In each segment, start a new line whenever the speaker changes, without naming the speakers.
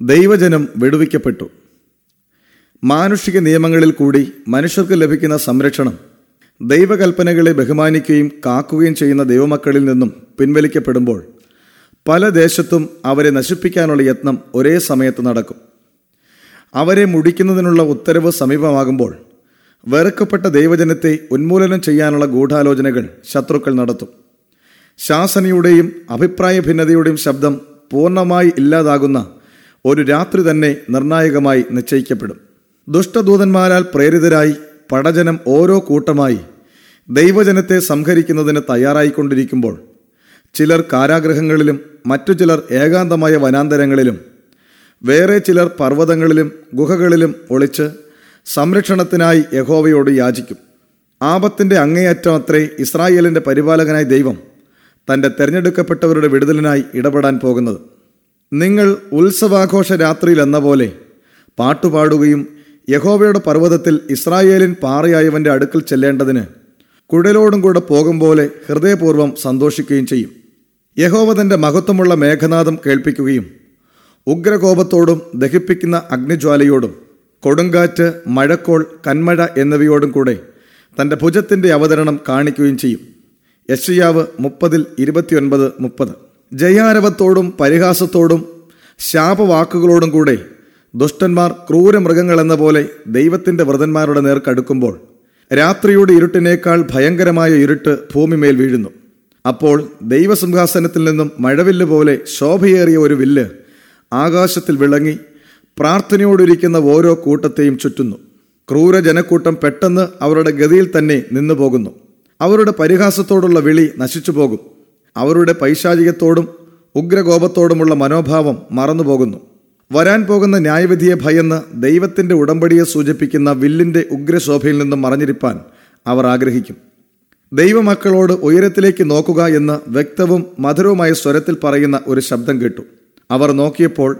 ദൈവജനം വെടുവിക്കപ്പെട്ടു. മാനുഷിക നിയമങ്ങളിൽ കൂടി മനുഷ്യർക്ക് ലഭിക്കുന്ന സംരക്ഷണം ദൈവകൽപ്പനകളെ ബഹുമാനിക്കുകയും കാക്കുകയും ചെയ്യുന്ന ദൈവമക്കളിൽ നിന്നും പിൻവലിക്കപ്പെടുമ്പോൾ പല ദേശത്തും അവരെ നശിപ്പിക്കാനുള്ള യത്നം ഒരേ സമയത്ത് നടക്കും. അവരെ മുടിക്കുന്നതിനുള്ള ഉത്തരവ് സമീപമാകുമ്പോൾ വെറുക്കപ്പെട്ട ദൈവജനത്തെ ഉന്മൂലനം ചെയ്യാനുള്ള ഗൂഢാലോചനകൾ ശത്രുക്കൾ നടത്തും. ശാസനയുടെയും അഭിപ്രായ ഭിന്നതയുടെയും ശബ്ദം പൂർണമായി ഇല്ലാതാകുന്ന ഒരു രാത്രി തന്നെ നിർണായകമായി നിശ്ചയിക്കപ്പെടും. ദുഷ്ടദൂതന്മാരാൽ പ്രേരിതരായി പടജനം ഓരോ കൂട്ടമായി ദൈവജനത്തെ സംഹരിക്കുന്നതിന് തയ്യാറായിക്കൊണ്ടിരിക്കുമ്പോൾ ചിലർ കാരാഗ്രഹങ്ങളിലും മറ്റു ചിലർ ഏകാന്തമായ വനാന്തരങ്ങളിലും വേറെ ചിലർ പർവതങ്ങളിലും ഗുഹകളിലും ഒളിച്ച് സംരക്ഷണത്തിനായി യഹോവയോട് യാചിക്കും. ആപത്തിന്റെ അങ്ങേയറ്റം അത്രേ ഇസ്രായേലിന്റെ പരിപാലകനായ ദൈവം തന്റെ തെരഞ്ഞെടുക്കപ്പെട്ടവരുടെ വിടുതലിനായി ഇടപെടാൻ പോകുന്നത്. നിങ്ങൾ ഉത്സവാഘോഷ രാത്രിയിൽ എന്ന പോലെ പാട്ടുപാടുകയും യഹോവയുടെ പർവതത്തിൽ ഇസ്രായേലിൻ പാറയായവന്റെ അടുക്കൽ ചെല്ലേണ്ടതിന് കുഴലോടും കൂടെ പോകും പോലെ ഹൃദയപൂർവം സന്തോഷിക്കുകയും ചെയ്യും. യഹോവ മഹത്വമുള്ള മേഘനാഥം കേൾപ്പിക്കുകയും ഉഗ്രകോപത്തോടും ദഹിപ്പിക്കുന്ന അഗ്നിജ്വാലയോടും കൊടുങ്കാറ്റ് മഴക്കോൾ കന്മഴ എന്നിവയോടും കൂടെ തന്റെ ഭുജത്തിന്റെ അവതരണം കാണിക്കുകയും ചെയ്യും. യശയാവ് മുപ്പതിൽ ഇരുപത്തിയൊൻപത് മുപ്പത്. ജയാരവത്തോടും പരിഹാസത്തോടും ശാപവാക്കുകളോടും കൂടെ ദുഷ്ടന്മാർ ക്രൂരമൃഗങ്ങൾ എന്ന പോലെ ദൈവത്തിന്റെ വ്രതന്മാരുടെ നേർക്കടുക്കുമ്പോൾ രാത്രിയുടെ ഇരുട്ടിനേക്കാൾ ഭയങ്കരമായ ഇരുട്ട് ഭൂമിമേൽ വീഴുന്നു. അപ്പോൾ ദൈവസിംഹാസനത്തിൽ നിന്നും മഴവില്ല് പോലെ ശോഭയേറിയ ഒരു വില്ല് ആകാശത്തിൽ വിളങ്ങി പ്രാർത്ഥനയോടിരിക്കുന്ന ഓരോ കൂട്ടത്തെയും ചുറ്റുന്നു. ക്രൂര ജനക്കൂട്ടം പെട്ടെന്ന് അവരുടെ ഗതിയിൽ തന്നെ നിന്നു പോകുന്നു അവരുടെ പരിഹാസത്തോടുള്ള വിളി നശിച്ചു പോകും അവരുടെ പൈശാചികത്തോടും ഉഗ്രകോപത്തോടുമുള്ള മനോഭാവം മറന്നുപോകുന്നു. വരാൻ പോകുന്ന ന്യായവിധിയെ ഭയന്ന് ദൈവത്തിന്റെ ഉടമ്പടിയെ സൂചിപ്പിക്കുന്ന വില്ലിന്റെ ഉഗ്രശോഭയിൽ നിന്നും മറഞ്ഞിരിപ്പാൻ അവർ ആഗ്രഹിക്കും. ദൈവമക്കളോട് ഉയരത്തിലേക്ക് നോക്കുക എന്ന് വ്യക്തവും മധുരവുമായ സ്വരത്തിൽ പറയുന്ന ഒരു ശബ്ദം കേട്ടു. അവർ നോക്കിയപ്പോൾ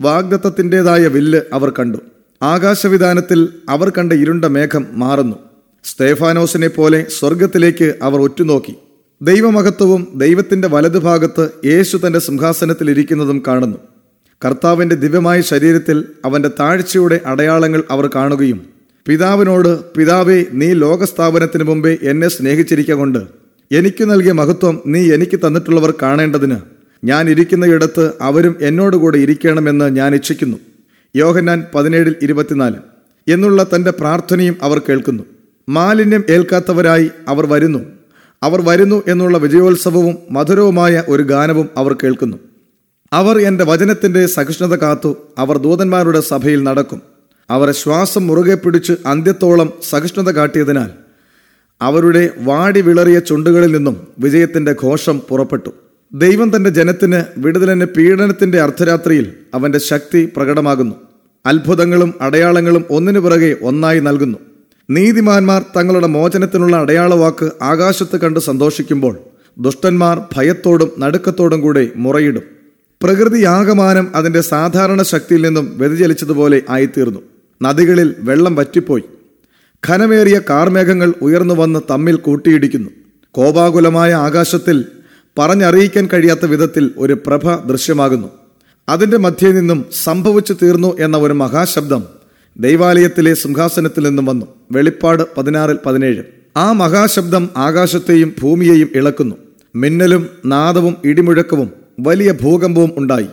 വാഗ്ദത്തത്തിന്റെതായ വില്ല് അവർ കണ്ടു. ആകാശവിധാനത്തിൽ അവർ കണ്ട ഇരുണ്ട മേഘം മാറുന്നു. സ്തേഫാനോസിനെ പോലെ സ്വർഗത്തിലേക്ക് അവർ ഉറ്റുനോക്കി. ദൈവമഹത്വവും ദൈവത്തിന്റെ വലതുഭാഗത്ത് യേശു തന്റെ സിംഹാസനത്തിൽ ഇരിക്കുന്നതും കാണുന്നു. കർത്താവിന്റെ ദിവ്യമായ ശരീരത്തിൽ അവന്റെ താഴ്ചയുടെ അടയാളങ്ങൾ അവർ കാണുകയും പിതാവിനോട് പിതാവെ നീ ലോകസ്ഥാപനത്തിന് മുമ്പേ എന്നെ സ്നേഹിച്ചിരിക്ക കൊണ്ട് എനിക്ക് നൽകിയ മഹത്വം നീ എനിക്ക് തന്നിട്ടുള്ളവർ കാണേണ്ടതിന് ഞാൻ ഇരിക്കുന്നയിടത്ത് അവരും എന്നോടുകൂടെ ഇരിക്കണമെന്ന് ഞാൻ ഇച്ഛിക്കുന്നു. യോഹന്നാൻ പതിനേഴിൽ ഇരുപത്തിനാല്. എന്നുള്ള തന്റെ പ്രാർത്ഥനയും അവർ കേൾക്കുന്നു. മാലിന്യം ഏൽക്കാത്തവരായി അവർ വരുന്നു. അവർ വരുന്നു എന്നുള്ള വിജയോത്സവവും മധുരവുമായ ഒരു ഗാനവും അവർ കേൾക്കുന്നു. അവർ എന്റെ വചനത്തിന്റെ സഹിഷ്ണുത കാത്തു അവർ ദൂതന്മാരുടെ സഭയിൽ നടക്കും. അവർ ശ്വാസം മുറുകെ പിടിച്ച് അന്ത്യത്തോളം സഹിഷ്ണുത കാട്ടിയതിനാൽ അവരുടെ വാടി വിളറിയ ചുണ്ടുകളിൽ നിന്നും വിജയത്തിന്റെ ഘോഷം പുറപ്പെട്ടു. ദൈവം തന്റെ ജനത്തിന് വിടുതലിന് പീഡനത്തിന്റെ അർദ്ധരാത്രിയിൽ അവന്റെ ശക്തി പ്രകടമാകുന്നു. അത്ഭുതങ്ങളും അടയാളങ്ങളും ഒന്നിനു പിറകെ ഒന്നായി നൽകുന്നു. നീതിമാന്മാർ തങ്ങളുടെ മോചനത്തിനുള്ള അടയാളവാക്ക് ആകാശത്ത് കണ്ട് സന്തോഷിക്കുമ്പോൾ ദുഷ്ടന്മാർ ഭയത്തോടും നടുക്കത്തോടും കൂടെ മുറയിടും. പ്രകൃതി ആകമാനം അതിന്റെ സാധാരണ ശക്തിയിൽ നിന്നും വ്യതിചലിച്ചതുപോലെ ആയിത്തീർന്നു. നദികളിൽ വെള്ളം വറ്റിപ്പോയി. ഘനമേറിയ കാർമേഘങ്ങൾ ഉയർന്നു വന്ന് തമ്മിൽ കൂട്ടിയിടിക്കുന്നു. കോപാകുലമായ ആകാശത്തിൽ പറഞ്ഞറിയിക്കാൻ കഴിയാത്ത വിധത്തിൽ ഒരു പ്രഭ ദൃശ്യമാകുന്നു. അതിന്റെ മധ്യേ നിന്നും സംഭവിച്ചു തീർന്നു എന്ന ഒരു മഹാശബ്ദം ദൈവാലയത്തിലെ സിംഹാസനത്തിൽ നിന്നും വന്നു. വെളിപ്പാട് പതിനാറിൽ പതിനേഴ്. ആ മഹാശബ്ദം ആകാശത്തെയും ഭൂമിയെയും ഇളക്കുന്നു. മിന്നലും നാദവും ഇടിമുഴക്കവും വലിയ ഭൂകമ്പവും ഉണ്ടായി.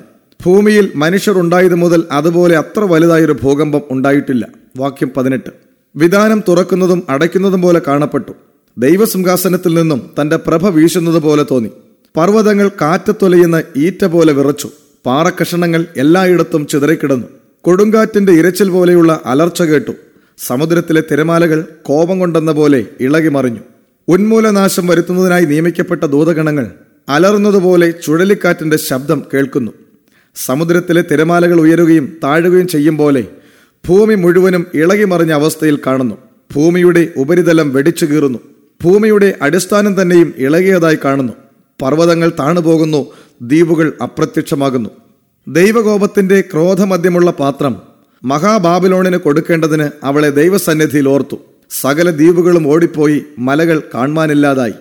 ഭൂമിയിൽ മനുഷ്യർ ഉണ്ടായത് മുതൽ അതുപോലെ അത്ര വലുതായൊരു ഭൂകമ്പം ഉണ്ടായിട്ടില്ല. വാക്യം പതിനെട്ട്. വിധാനം തുറക്കുന്നതും അടയ്ക്കുന്നതും പോലെ കാണപ്പെട്ടു. ദൈവസിംഹാസനത്തിൽ നിന്നും തന്റെ പ്രഭ വീശുന്നത് പോലെ തോന്നി. പർവതങ്ങൾ കാറ്റത്തൊലയുന്ന ഈറ്റ പോലെ വിറച്ചു. പാറക്കഷണങ്ങൾ എല്ലായിടത്തും ചിതറിക്കിടന്നു. കൊടുങ്കാറ്റിന്റെ ഇരച്ചിൽ പോലെയുള്ള അലർച്ച കേട്ടു. സമുദ്രത്തിലെ തിരമാലകൾ കോപം കൊണ്ടെന്ന പോലെ ഇളകി മറിഞ്ഞു. ഉന്മൂലനാശം വരുത്തുന്നതിനായി നിയമിക്കപ്പെട്ട ദൂതഗണങ്ങൾ അലറുന്നതുപോലെ ചുഴലിക്കാറ്റിന്റെ ശബ്ദം കേൾക്കുന്നു. സമുദ്രത്തിലെ തിരമാലകൾ ഉയരുകയും താഴുകയും ചെയ്യും പോലെ ഭൂമി മുഴുവനും ഇളകി മറിഞ്ഞ അവസ്ഥയിൽ കാണുന്നു. ഭൂമിയുടെ ഉപരിതലം വെടിച്ചു കീറുന്നു. ഭൂമിയുടെ അടിസ്ഥാനം തന്നെയും ഇളകിയതായി കാണുന്നു. പർവതങ്ങൾ താണുപോകുന്നു. ദ്വീപുകൾ അപ്രത്യക്ഷമാകുന്നു. ദൈവകോപത്തിന്റെ ക്രോധമദ്യമുള്ള പാത്രം മഹാബാബിലോണിന് കൊടുക്കേണ്ടതിന് അവളെ ദൈവസന്നിധിയിൽ ഓർത്തു. സകല ദ്വീപുകളും ഓടിപ്പോയി മലകൾ കാണുവാനില്ലാതായി.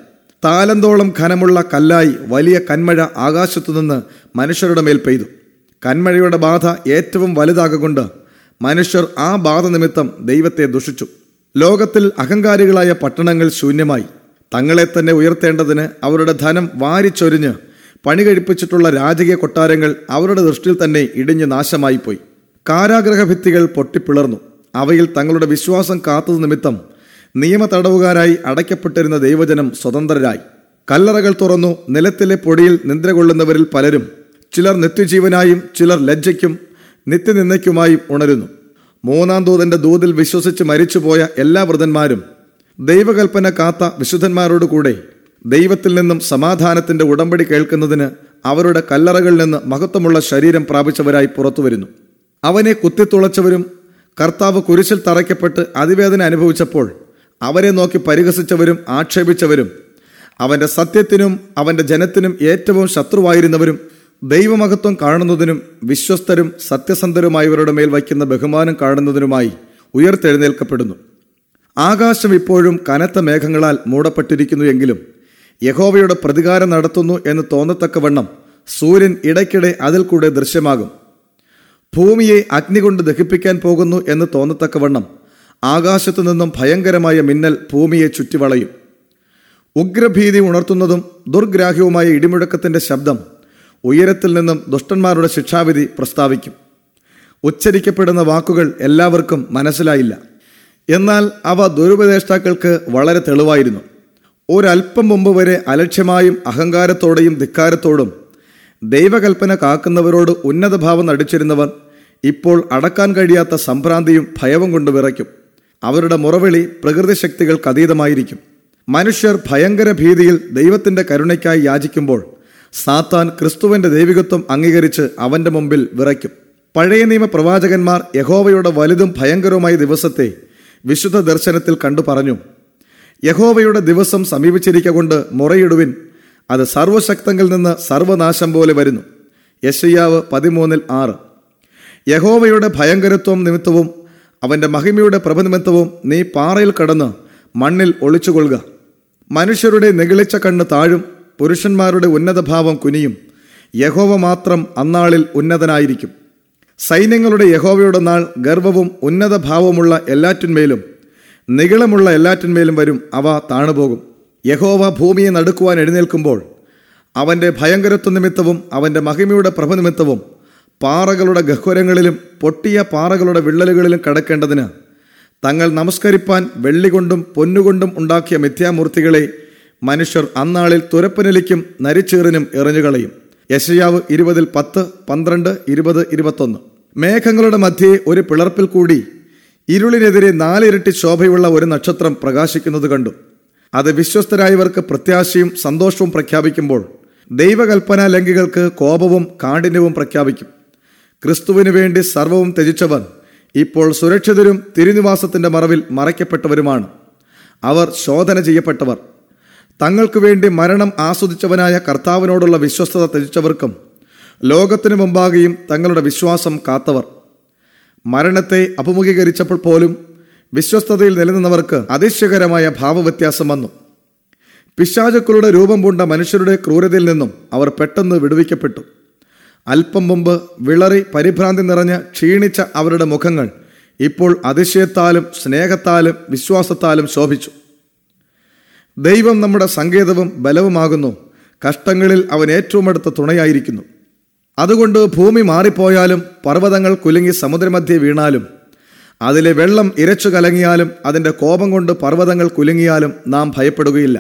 താലന്തോളം ഖനമുള്ള കല്ലായി വലിയ കന്മഴ ആകാശത്തുനിന്ന് മനുഷ്യരുടെ മേൽ പെയ്തു. കന്മഴയുടെ ബാധ ഏറ്റവും വലുതാകൊണ്ട് മനുഷ്യർ ആ ബാധ നിമിത്തം ദൈവത്തെ ദുഷിച്ചു. ലോകത്തിൽ അഹങ്കാരികളായ പട്ടണങ്ങൾ ശൂന്യമായി. തങ്ങളെ തന്നെ ഉയർത്തേണ്ടതിന് അവരുടെ ധനം വാരിച്ചൊരിഞ്ഞ് പണി കഴിപ്പിച്ചിട്ടുള്ള രാജകീയ കൊട്ടാരങ്ങൾ അവരുടെ ദൃഷ്ടിയിൽ തന്നെ ഇടിഞ്ഞ് നാശമായിപ്പോയി. കാരാഗ്രഹ ഭിത്തികൾ പൊട്ടിപ്പിളർന്നു. അവയിൽ തങ്ങളുടെ വിശ്വാസം കാത്തത് നിമിത്തം നിയമ തടവുകാരായി അടയ്ക്കപ്പെട്ടിരുന്ന ദൈവജനം സ്വതന്ത്രരായി. കല്ലറകൾ തുറന്നു നിലത്തിലെ പൊടിയിൽ നിദ്രകൊള്ളുന്നവരിൽ പലരും ചിലർ നിത്യജീവനായും ചിലർ ലജ്ജയ്ക്കും നിത്യനിന്ദയ്ക്കുമായും ഉണരുന്നു. മൂന്നാം ദൂതന്റെ ദൂതിൽ വിശ്വസിച്ച് മരിച്ചുപോയ എല്ലാ വൃതന്മാരും ദൈവകൽപ്പന കാത്ത വിശുദ്ധന്മാരോട് കൂടെ ദൈവത്തിൽ നിന്നും സമാധാനത്തിന്റെ ഉടമ്പടി കേൾക്കുന്നതിന് അവരുടെ കല്ലറകളിൽ നിന്ന് മഹത്വമുള്ള ശരീരം പ്രാപിച്ചവരായി പുറത്തു വരുന്നു. അവനെ കുത്തിത്തുളച്ചവരും കർത്താവ് കുരിശിൽ തറയ്ക്കപ്പെട്ട് അതിവേദന അനുഭവിച്ചപ്പോൾ അവരെ നോക്കി പരിഹസിച്ചവരും ആക്ഷേപിച്ചവരും അവന്റെ സത്യത്തിനും അവന്റെ ജനത്തിനും ഏറ്റവും ശത്രുവായിരുന്നവരും ദൈവമഹത്വം കാണുന്നതിനും വിശ്വസ്തരും സത്യസന്ധരുമായവരുടെ മേൽ വയ്ക്കുന്ന ബഹുമാനം കാണുന്നതിനുമായി ഉയർത്തെഴുന്നേൽക്കപ്പെടുന്നു. ആകാശം ഇപ്പോഴും കനത്ത മേഘങ്ങളാൽ മൂടപ്പെട്ടിരിക്കുന്നു എങ്കിലും യഹോവയുടെ പ്രതികാരം നടത്തുന്നു എന്ന് തോന്നത്തക്കവണ്ണം സൂര്യൻ ഇടയ്ക്കിടെ അതിൽ കൂടെ ദൃശ്യമാകും. ഭൂമിയെ അഗ്നി കൊണ്ട് ദഹിപ്പിക്കാൻ പോകുന്നു എന്ന് തോന്നത്തക്കവണ്ണം ആകാശത്തു നിന്നും ഭയങ്കരമായ മിന്നൽ ഭൂമിയെ ചുറ്റിവളയും. ഉഗ്രഭീതി ഉണർത്തുന്നതും ദുർഗ്രാഹ്യവുമായ ഇടിമുഴക്കത്തിന്റെ ശബ്ദം ഉയരത്തിൽ നിന്നും ദുഷ്ടന്മാരുടെ ശിക്ഷാവിധി പ്രസ്താവിക്കും. ഉച്ചരിക്കപ്പെടുന്ന വാക്കുകൾ എല്ലാവർക്കും മനസ്സിലായില്ല. എന്നാൽ അവ ദുരുപദേഷ്ടാക്കൾക്ക് വളരെ തെളിവായിരുന്നു. ഒരല്പം മുമ്പ് വരെ അലക്ഷ്യമായും അഹങ്കാരത്തോടെയും ധിക്കാരത്തോടും ദൈവകൽപ്പന കാക്കുന്നവരോട് ഉന്നതഭാവം നടിച്ചിരുന്നവർ ഇപ്പോൾ അടക്കാൻ കഴിയാത്ത സംഭ്രാന്തിയും ഭയവും കൊണ്ട് വിറയ്ക്കും. അവരുടെ മുറവിളി പ്രകൃതി ശക്തികൾക്ക് അതീതമായിരിക്കും. മനുഷ്യർ ഭയങ്കര ഭീതിയിൽ ദൈവത്തിന്റെ കരുണയ്ക്കായി യാചിക്കുമ്പോൾ സാത്താൻ ക്രിസ്തുവിന്റെ ദൈവികത്വം അംഗീകരിച്ച് അവന്റെ മുമ്പിൽ വിറയ്ക്കും. പഴയ നിയമ പ്രവാചകന്മാർ യഹോവയുടെ വലുതും ഭയങ്കരവുമായ ദിവസത്തെ വിശുദ്ധ ദർശനത്തിൽ കണ്ടു പറഞ്ഞു. യഹോവയുടെ ദിവസം സമീപിച്ചിരിക്കൊണ്ട് മുറയിടുവിൻ. അത് സർവശക്തങ്ങളിൽ നിന്ന് സർവനാശം പോലെ വരുന്നു. യശയ്യാവ് പതിമൂന്നിൽ ആറ്. യഹോവയുടെ ഭയങ്കരത്വം നിമിത്തവും അവന്റെ മഹിമയുടെ പ്രഭനിമിത്തവും നീ പാറയിൽ കടന്ന് മണ്ണിൽ ഒളിച്ചുകൊള്ളുക. മനുഷ്യരുടെ നെകിളിച്ച കണ്ണ് താഴും പുരുഷന്മാരുടെ ഉന്നതഭാവം കുനിയും. യഹോവ മാത്രം അന്നാളിൽ ഉന്നതനായിരിക്കും. സൈന്യങ്ങളുടെ യഹോവയുടെ നാൾ ഗർവവും ഉന്നതഭാവമുള്ള എല്ലാറ്റിന്മേലും നികളമുള്ള എല്ലാറ്റിന്മേലും വരും അവ താണുപോകും. യഹോവ ഭൂമിയെ നടുക്കുവാൻ എഴുന്നേൽക്കുമ്പോൾ അവന്റെ ഭയങ്കരത്വ നിമിത്തവും അവന്റെ മഹിമയുടെ പ്രഭ നിമിത്തവും പാറകളുടെ ഗഹ്വരങ്ങളിലും പൊട്ടിയ പാറകളുടെ വിള്ളലുകളിലും കടക്കേണ്ടതിന് തങ്ങൾ നമസ്കരിപ്പാൻ വെള്ളികൊണ്ടും പൊന്നുകൊണ്ടും ഉണ്ടാക്കിയ മിഥ്യാമൂർത്തികളെ മനുഷ്യർ അന്നാളിൽ തുരപ്പനലിക്കും നരിച്ചേറിനും എറിഞ്ഞുകളയും. യശയാവ് ഇരുപതിൽ പത്ത് പന്ത്രണ്ട് ഇരുപത് ഇരുപത്തൊന്ന്. മേഘങ്ങളുടെ മധ്യേ ഒരു പിളർപ്പിൽ കൂടി ഇരുളിനെതിരെ നാലിരട്ടി ശോഭയുള്ള ഒരു നക്ഷത്രം പ്രകാശിക്കുന്നത് കണ്ടു. അത് വിശ്വസ്തരായവർക്ക് പ്രത്യാശയും സന്തോഷവും പ്രഖ്യാപിക്കുമ്പോൾ ദൈവകൽപ്പന ലംഘികൾക്ക് കോപവും കാഠിന്യവും പ്രഖ്യാപിക്കും. ക്രിസ്തുവിനു വേണ്ടി സർവവും ത്യജിച്ചവർ ഇപ്പോൾ സുരക്ഷിതരും തിരുനിവാസത്തിന്റെ മറവിൽ മറയ്ക്കപ്പെട്ടവരുമാണ്. അവർ ശോധന ചെയ്യപ്പെട്ടവർ. തങ്ങൾക്കു വേണ്ടി മരണം ആസ്വദിച്ചവനായ കർത്താവിനോടുള്ള വിശ്വസ്തത ത്യജിച്ചവർക്കും ലോകത്തിനു മുമ്പാകെയും തങ്ങളുടെ വിശ്വാസം കാത്തവർ. മരണത്തെ അഭിമുഖീകരിച്ചപ്പോൾ പോലും വിശ്വസ്തതയിൽ നിലനിന്നവർക്ക് അതിശയകരമായ ഭാവവ്യത്യാസം വന്നു. പിശാചുക്കളുടെ രൂപം പൂണ്ട മനുഷ്യരുടെ ക്രൂരതയിൽ നിന്നും അവർ പെട്ടെന്ന് വിടുവിക്കപ്പെട്ടു. അല്പം മുമ്പ് വിളറി പരിഭ്രാന്തി നിറഞ്ഞ് ക്ഷീണിച്ച അവരുടെ മുഖങ്ങൾ ഇപ്പോൾ അതിശയത്താലും സ്നേഹത്താലും വിശ്വാസത്താലും ശോഭിച്ചു. ദൈവം നമ്മുടെ സങ്കേതവും ബലവുമാകുന്നു. കഷ്ടങ്ങളിൽ അവൻ ഏറ്റവും അടുത്ത തുണയായിരിക്കുന്നു. അതുകൊണ്ട് ഭൂമി മാറിപ്പോയാലും പർവതങ്ങൾ കുലുങ്ങി സമുദ്രമധ്യേ വീണാലും അതിലെ വെള്ളം ഇരച്ചു കലങ്ങിയാലും അതിന്റെ കോപം കൊണ്ട് പർവതങ്ങൾ കുലുങ്ങിയാലും നാം ഭയപ്പെടുകയില്ല.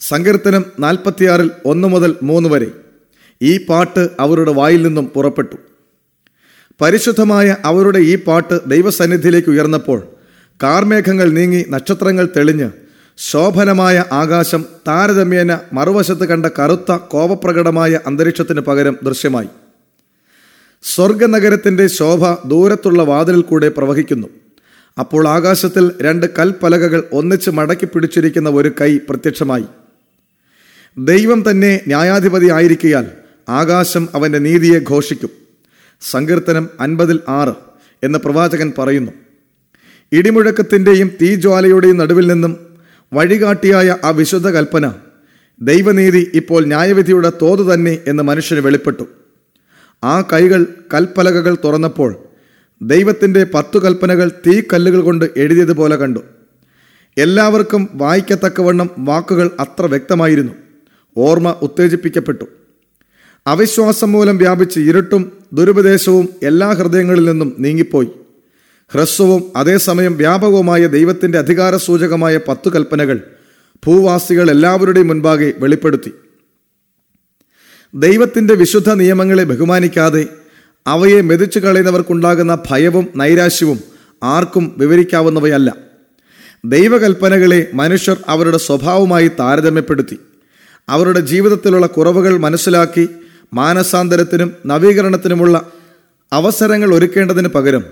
സങ്കീർത്തനം നാൽപ്പത്തിയാറിൽ ഒന്ന് മുതൽ മൂന്ന് വരെ. ഈ പാട്ട് അവരുടെ വായിൽ നിന്നും പുറപ്പെട്ടു. പരിശുദ്ധമായ അവരുടെ ഈ പാട്ട് ദൈവസന്നിധിയിലേക്ക് ഉയർന്നപ്പോൾ കാർമേഘങ്ങൾ നീങ്ങി നക്ഷത്രങ്ങൾ തെളിഞ്ഞ് ശോഭനമായ ആകാശം താരതമ്യേന മറുവശത്ത് കണ്ട കറുത്ത കോപപ്രകടമായ അന്തരീക്ഷത്തിന് പകരം ദൃശ്യമായി. സ്വർഗനഗരത്തിന്റെ ശോഭ ദൂരത്തുള്ള വാതിലിൽ കൂടെ പ്രവഹിക്കുന്നു. അപ്പോൾ ആകാശത്തിൽ രണ്ട് കൽപ്പലകകൾ ഒന്നിച്ച് മടക്കി പിടിച്ചിരിക്കുന്ന ഒരു കൈ പ്രത്യക്ഷമായി. ദൈവം തന്നെ ന്യായാധിപതി ആയിരിക്കയാൽ ആകാശം അവന്റെ നീതിയെ ഘോഷിക്കും. സങ്കീർത്തനം അൻപതിൽ ആറ് എന്ന് പ്രവാചകൻ പറയുന്നു. ഇടിമുഴക്കത്തിന്റെയും തീജ്വാലയുടെയും നടുവിൽ നിന്നും വഴികാട്ടിയായ ആ വിശുദ്ധ കൽപ്പന ദൈവനീതി ഇപ്പോൾ ന്യായവിധിയുടെ തോത് തന്നെ എന്ന് മനുഷ്യന് വെളിപ്പെട്ടു. ആ കൈകൾ കൽപ്പലകകൾ തുറന്നപ്പോൾ ദൈവത്തിന്റെ പത്തു കൽപ്പനകൾ തീ കല്ലുകൾ കൊണ്ട് എഴുതിയതുപോലെ കണ്ടു. എല്ലാവർക്കും വായിക്കത്തക്കവണ്ണം വാക്കുകൾ അത്ര വ്യക്തമായിരുന്നു. ഓർമ്മ ഉത്തേജിപ്പിക്കപ്പെട്ടു. അവിശ്വാസം മൂലം വ്യാപിച്ച് ഇരുട്ടും ദുരുപദേശവും എല്ലാ ഹൃദയങ്ങളിൽ നിന്നും നീങ്ങിപ്പോയി. ഹ്രസ്വവും അതേസമയം വ്യാപകവുമായ ദൈവത്തിന്റെ അധികാര സൂചകമായ പത്തു കൽപ്പനകൾ ഭൂവാസികൾ എല്ലാവരുടെയും മുൻപാകെ വെളിപ്പെടുത്തി. ദൈവത്തിന്റെ വിശുദ്ധ നിയമങ്ങളെ ബഹുമാനിക്കാതെ അവയെ മെതിച്ചു കളയുന്നവർക്കുണ്ടാകുന്ന ഭയവും നൈരാശ്യവും ആർക്കും വിവരിക്കാവുന്നവയല്ല. ദൈവകൽപ്പനകളെ മനുഷ്യർ അവരുടെ സ്വഭാവമായി താരതമ്യപ്പെടുത്തി. അവരുടെ ജീവിതത്തിലുള്ള കുറവുകൾ മനസ്സിലാക്കി മാനസാന്തരത്തിനും നവീകരണത്തിനുമുള്ള അവസരങ്ങൾ ഒരുക്കേണ്ടതിന് പകരം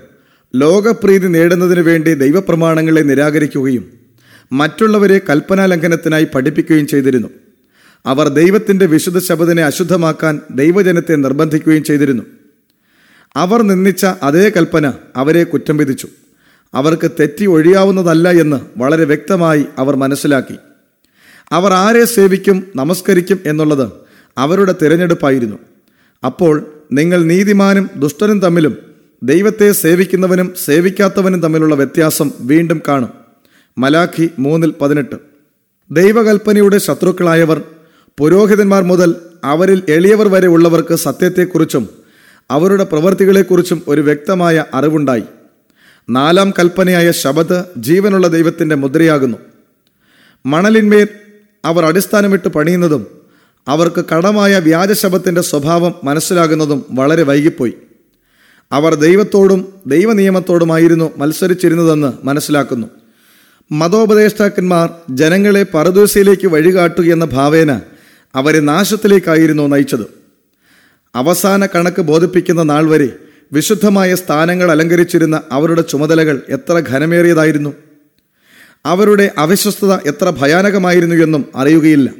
ലോകപ്രീതി നേടുന്നതിനു വേണ്ടി ദൈവപ്രമാണങ്ങളെ നിരാകരിക്കുകയും മറ്റുള്ളവരെ കൽപ്പനാലംഘനത്തിനായി പഠിപ്പിക്കുകയും ചെയ്തിരുന്നു. അവർ ദൈവത്തിന്റെ വിശുദ്ധ ശബ്ദനെ അശുദ്ധമാക്കാൻ ദൈവജനത്തെ നിർബന്ധിക്കുകയും ചെയ്തിരുന്നു. അവർ നിന്ദിച്ച അതേ കൽപ്പന അവരെ കുറ്റം വിധിച്ചു. അവർക്ക് തെറ്റി ഒഴിയാവുന്നതല്ല എന്ന് വളരെ വ്യക്തമായി അവർ മനസ്സിലാക്കി. അവർ ആരെ സേവിക്കും നമസ്കരിക്കും എന്നുള്ളത് അവരുടെ തിരഞ്ഞെടുപ്പായിരുന്നു. അപ്പോൾ നിങ്ങൾ നീതിമാനും ദുഷ്ടനും തമ്മിലും ദൈവത്തെ സേവിക്കുന്നവനും സേവിക്കാത്തവനും തമ്മിലുള്ള വ്യത്യാസം വീണ്ടും കാണും. മലാഖി മൂന്നിൽ പതിനെട്ട്. ദൈവകൽപ്പനയുടെ ശത്രുക്കളായവർ പുരോഹിതന്മാർ മുതൽ അവരിൽ എളിയവർ വരെ ഉള്ളവർക്ക് സത്യത്തെക്കുറിച്ചും അവരുടെ പ്രവൃത്തികളെക്കുറിച്ചും ഒരു വ്യക്തമായ അറിവുണ്ടായി. നാലാം കൽപ്പനയായ ശബദ് ജീവനുള്ള ദൈവത്തിന്റെ മുദ്രയാകുന്നു. മണലിന്മേൽ അവർ അടിസ്ഥാനമിട്ട് പണിയുന്നതും അവർക്ക് കടമായ വ്യാജശബത്തിന്റെ സ്വഭാവം മനസ്സിലാകുന്നതും വളരെ വൈകിപ്പോയി. അവർ ദൈവത്തോടും ദൈവനിയമത്തോടുമായിരുന്നു മത്സരിച്ചിരുന്നതെന്ന് മനസ്സിലാക്കുന്നു. മതോപദേഷ്ടാക്കന്മാർ ജനങ്ങളെ പരദൂസയിലേക്ക് വഴികാട്ടുകയെന്ന ഭാവേന അവരെ നാശത്തിലേക്കായിരുന്നു നയിച്ചത്. അവസാന കണക്ക് ബോധിപ്പിക്കുന്ന നാൾ വരെ വിശുദ്ധമായ സ്ഥാനങ്ങൾ അലങ്കരിച്ചിരുന്ന അവരുടെ ചുമതലകൾ എത്ര ഘനമേറിയതായിരുന്നു. അവരുടെ അവിശ്വസ്തത എത്ര ഭയാനകമായിരുന്നു എന്നും അറിയുകയില്ല.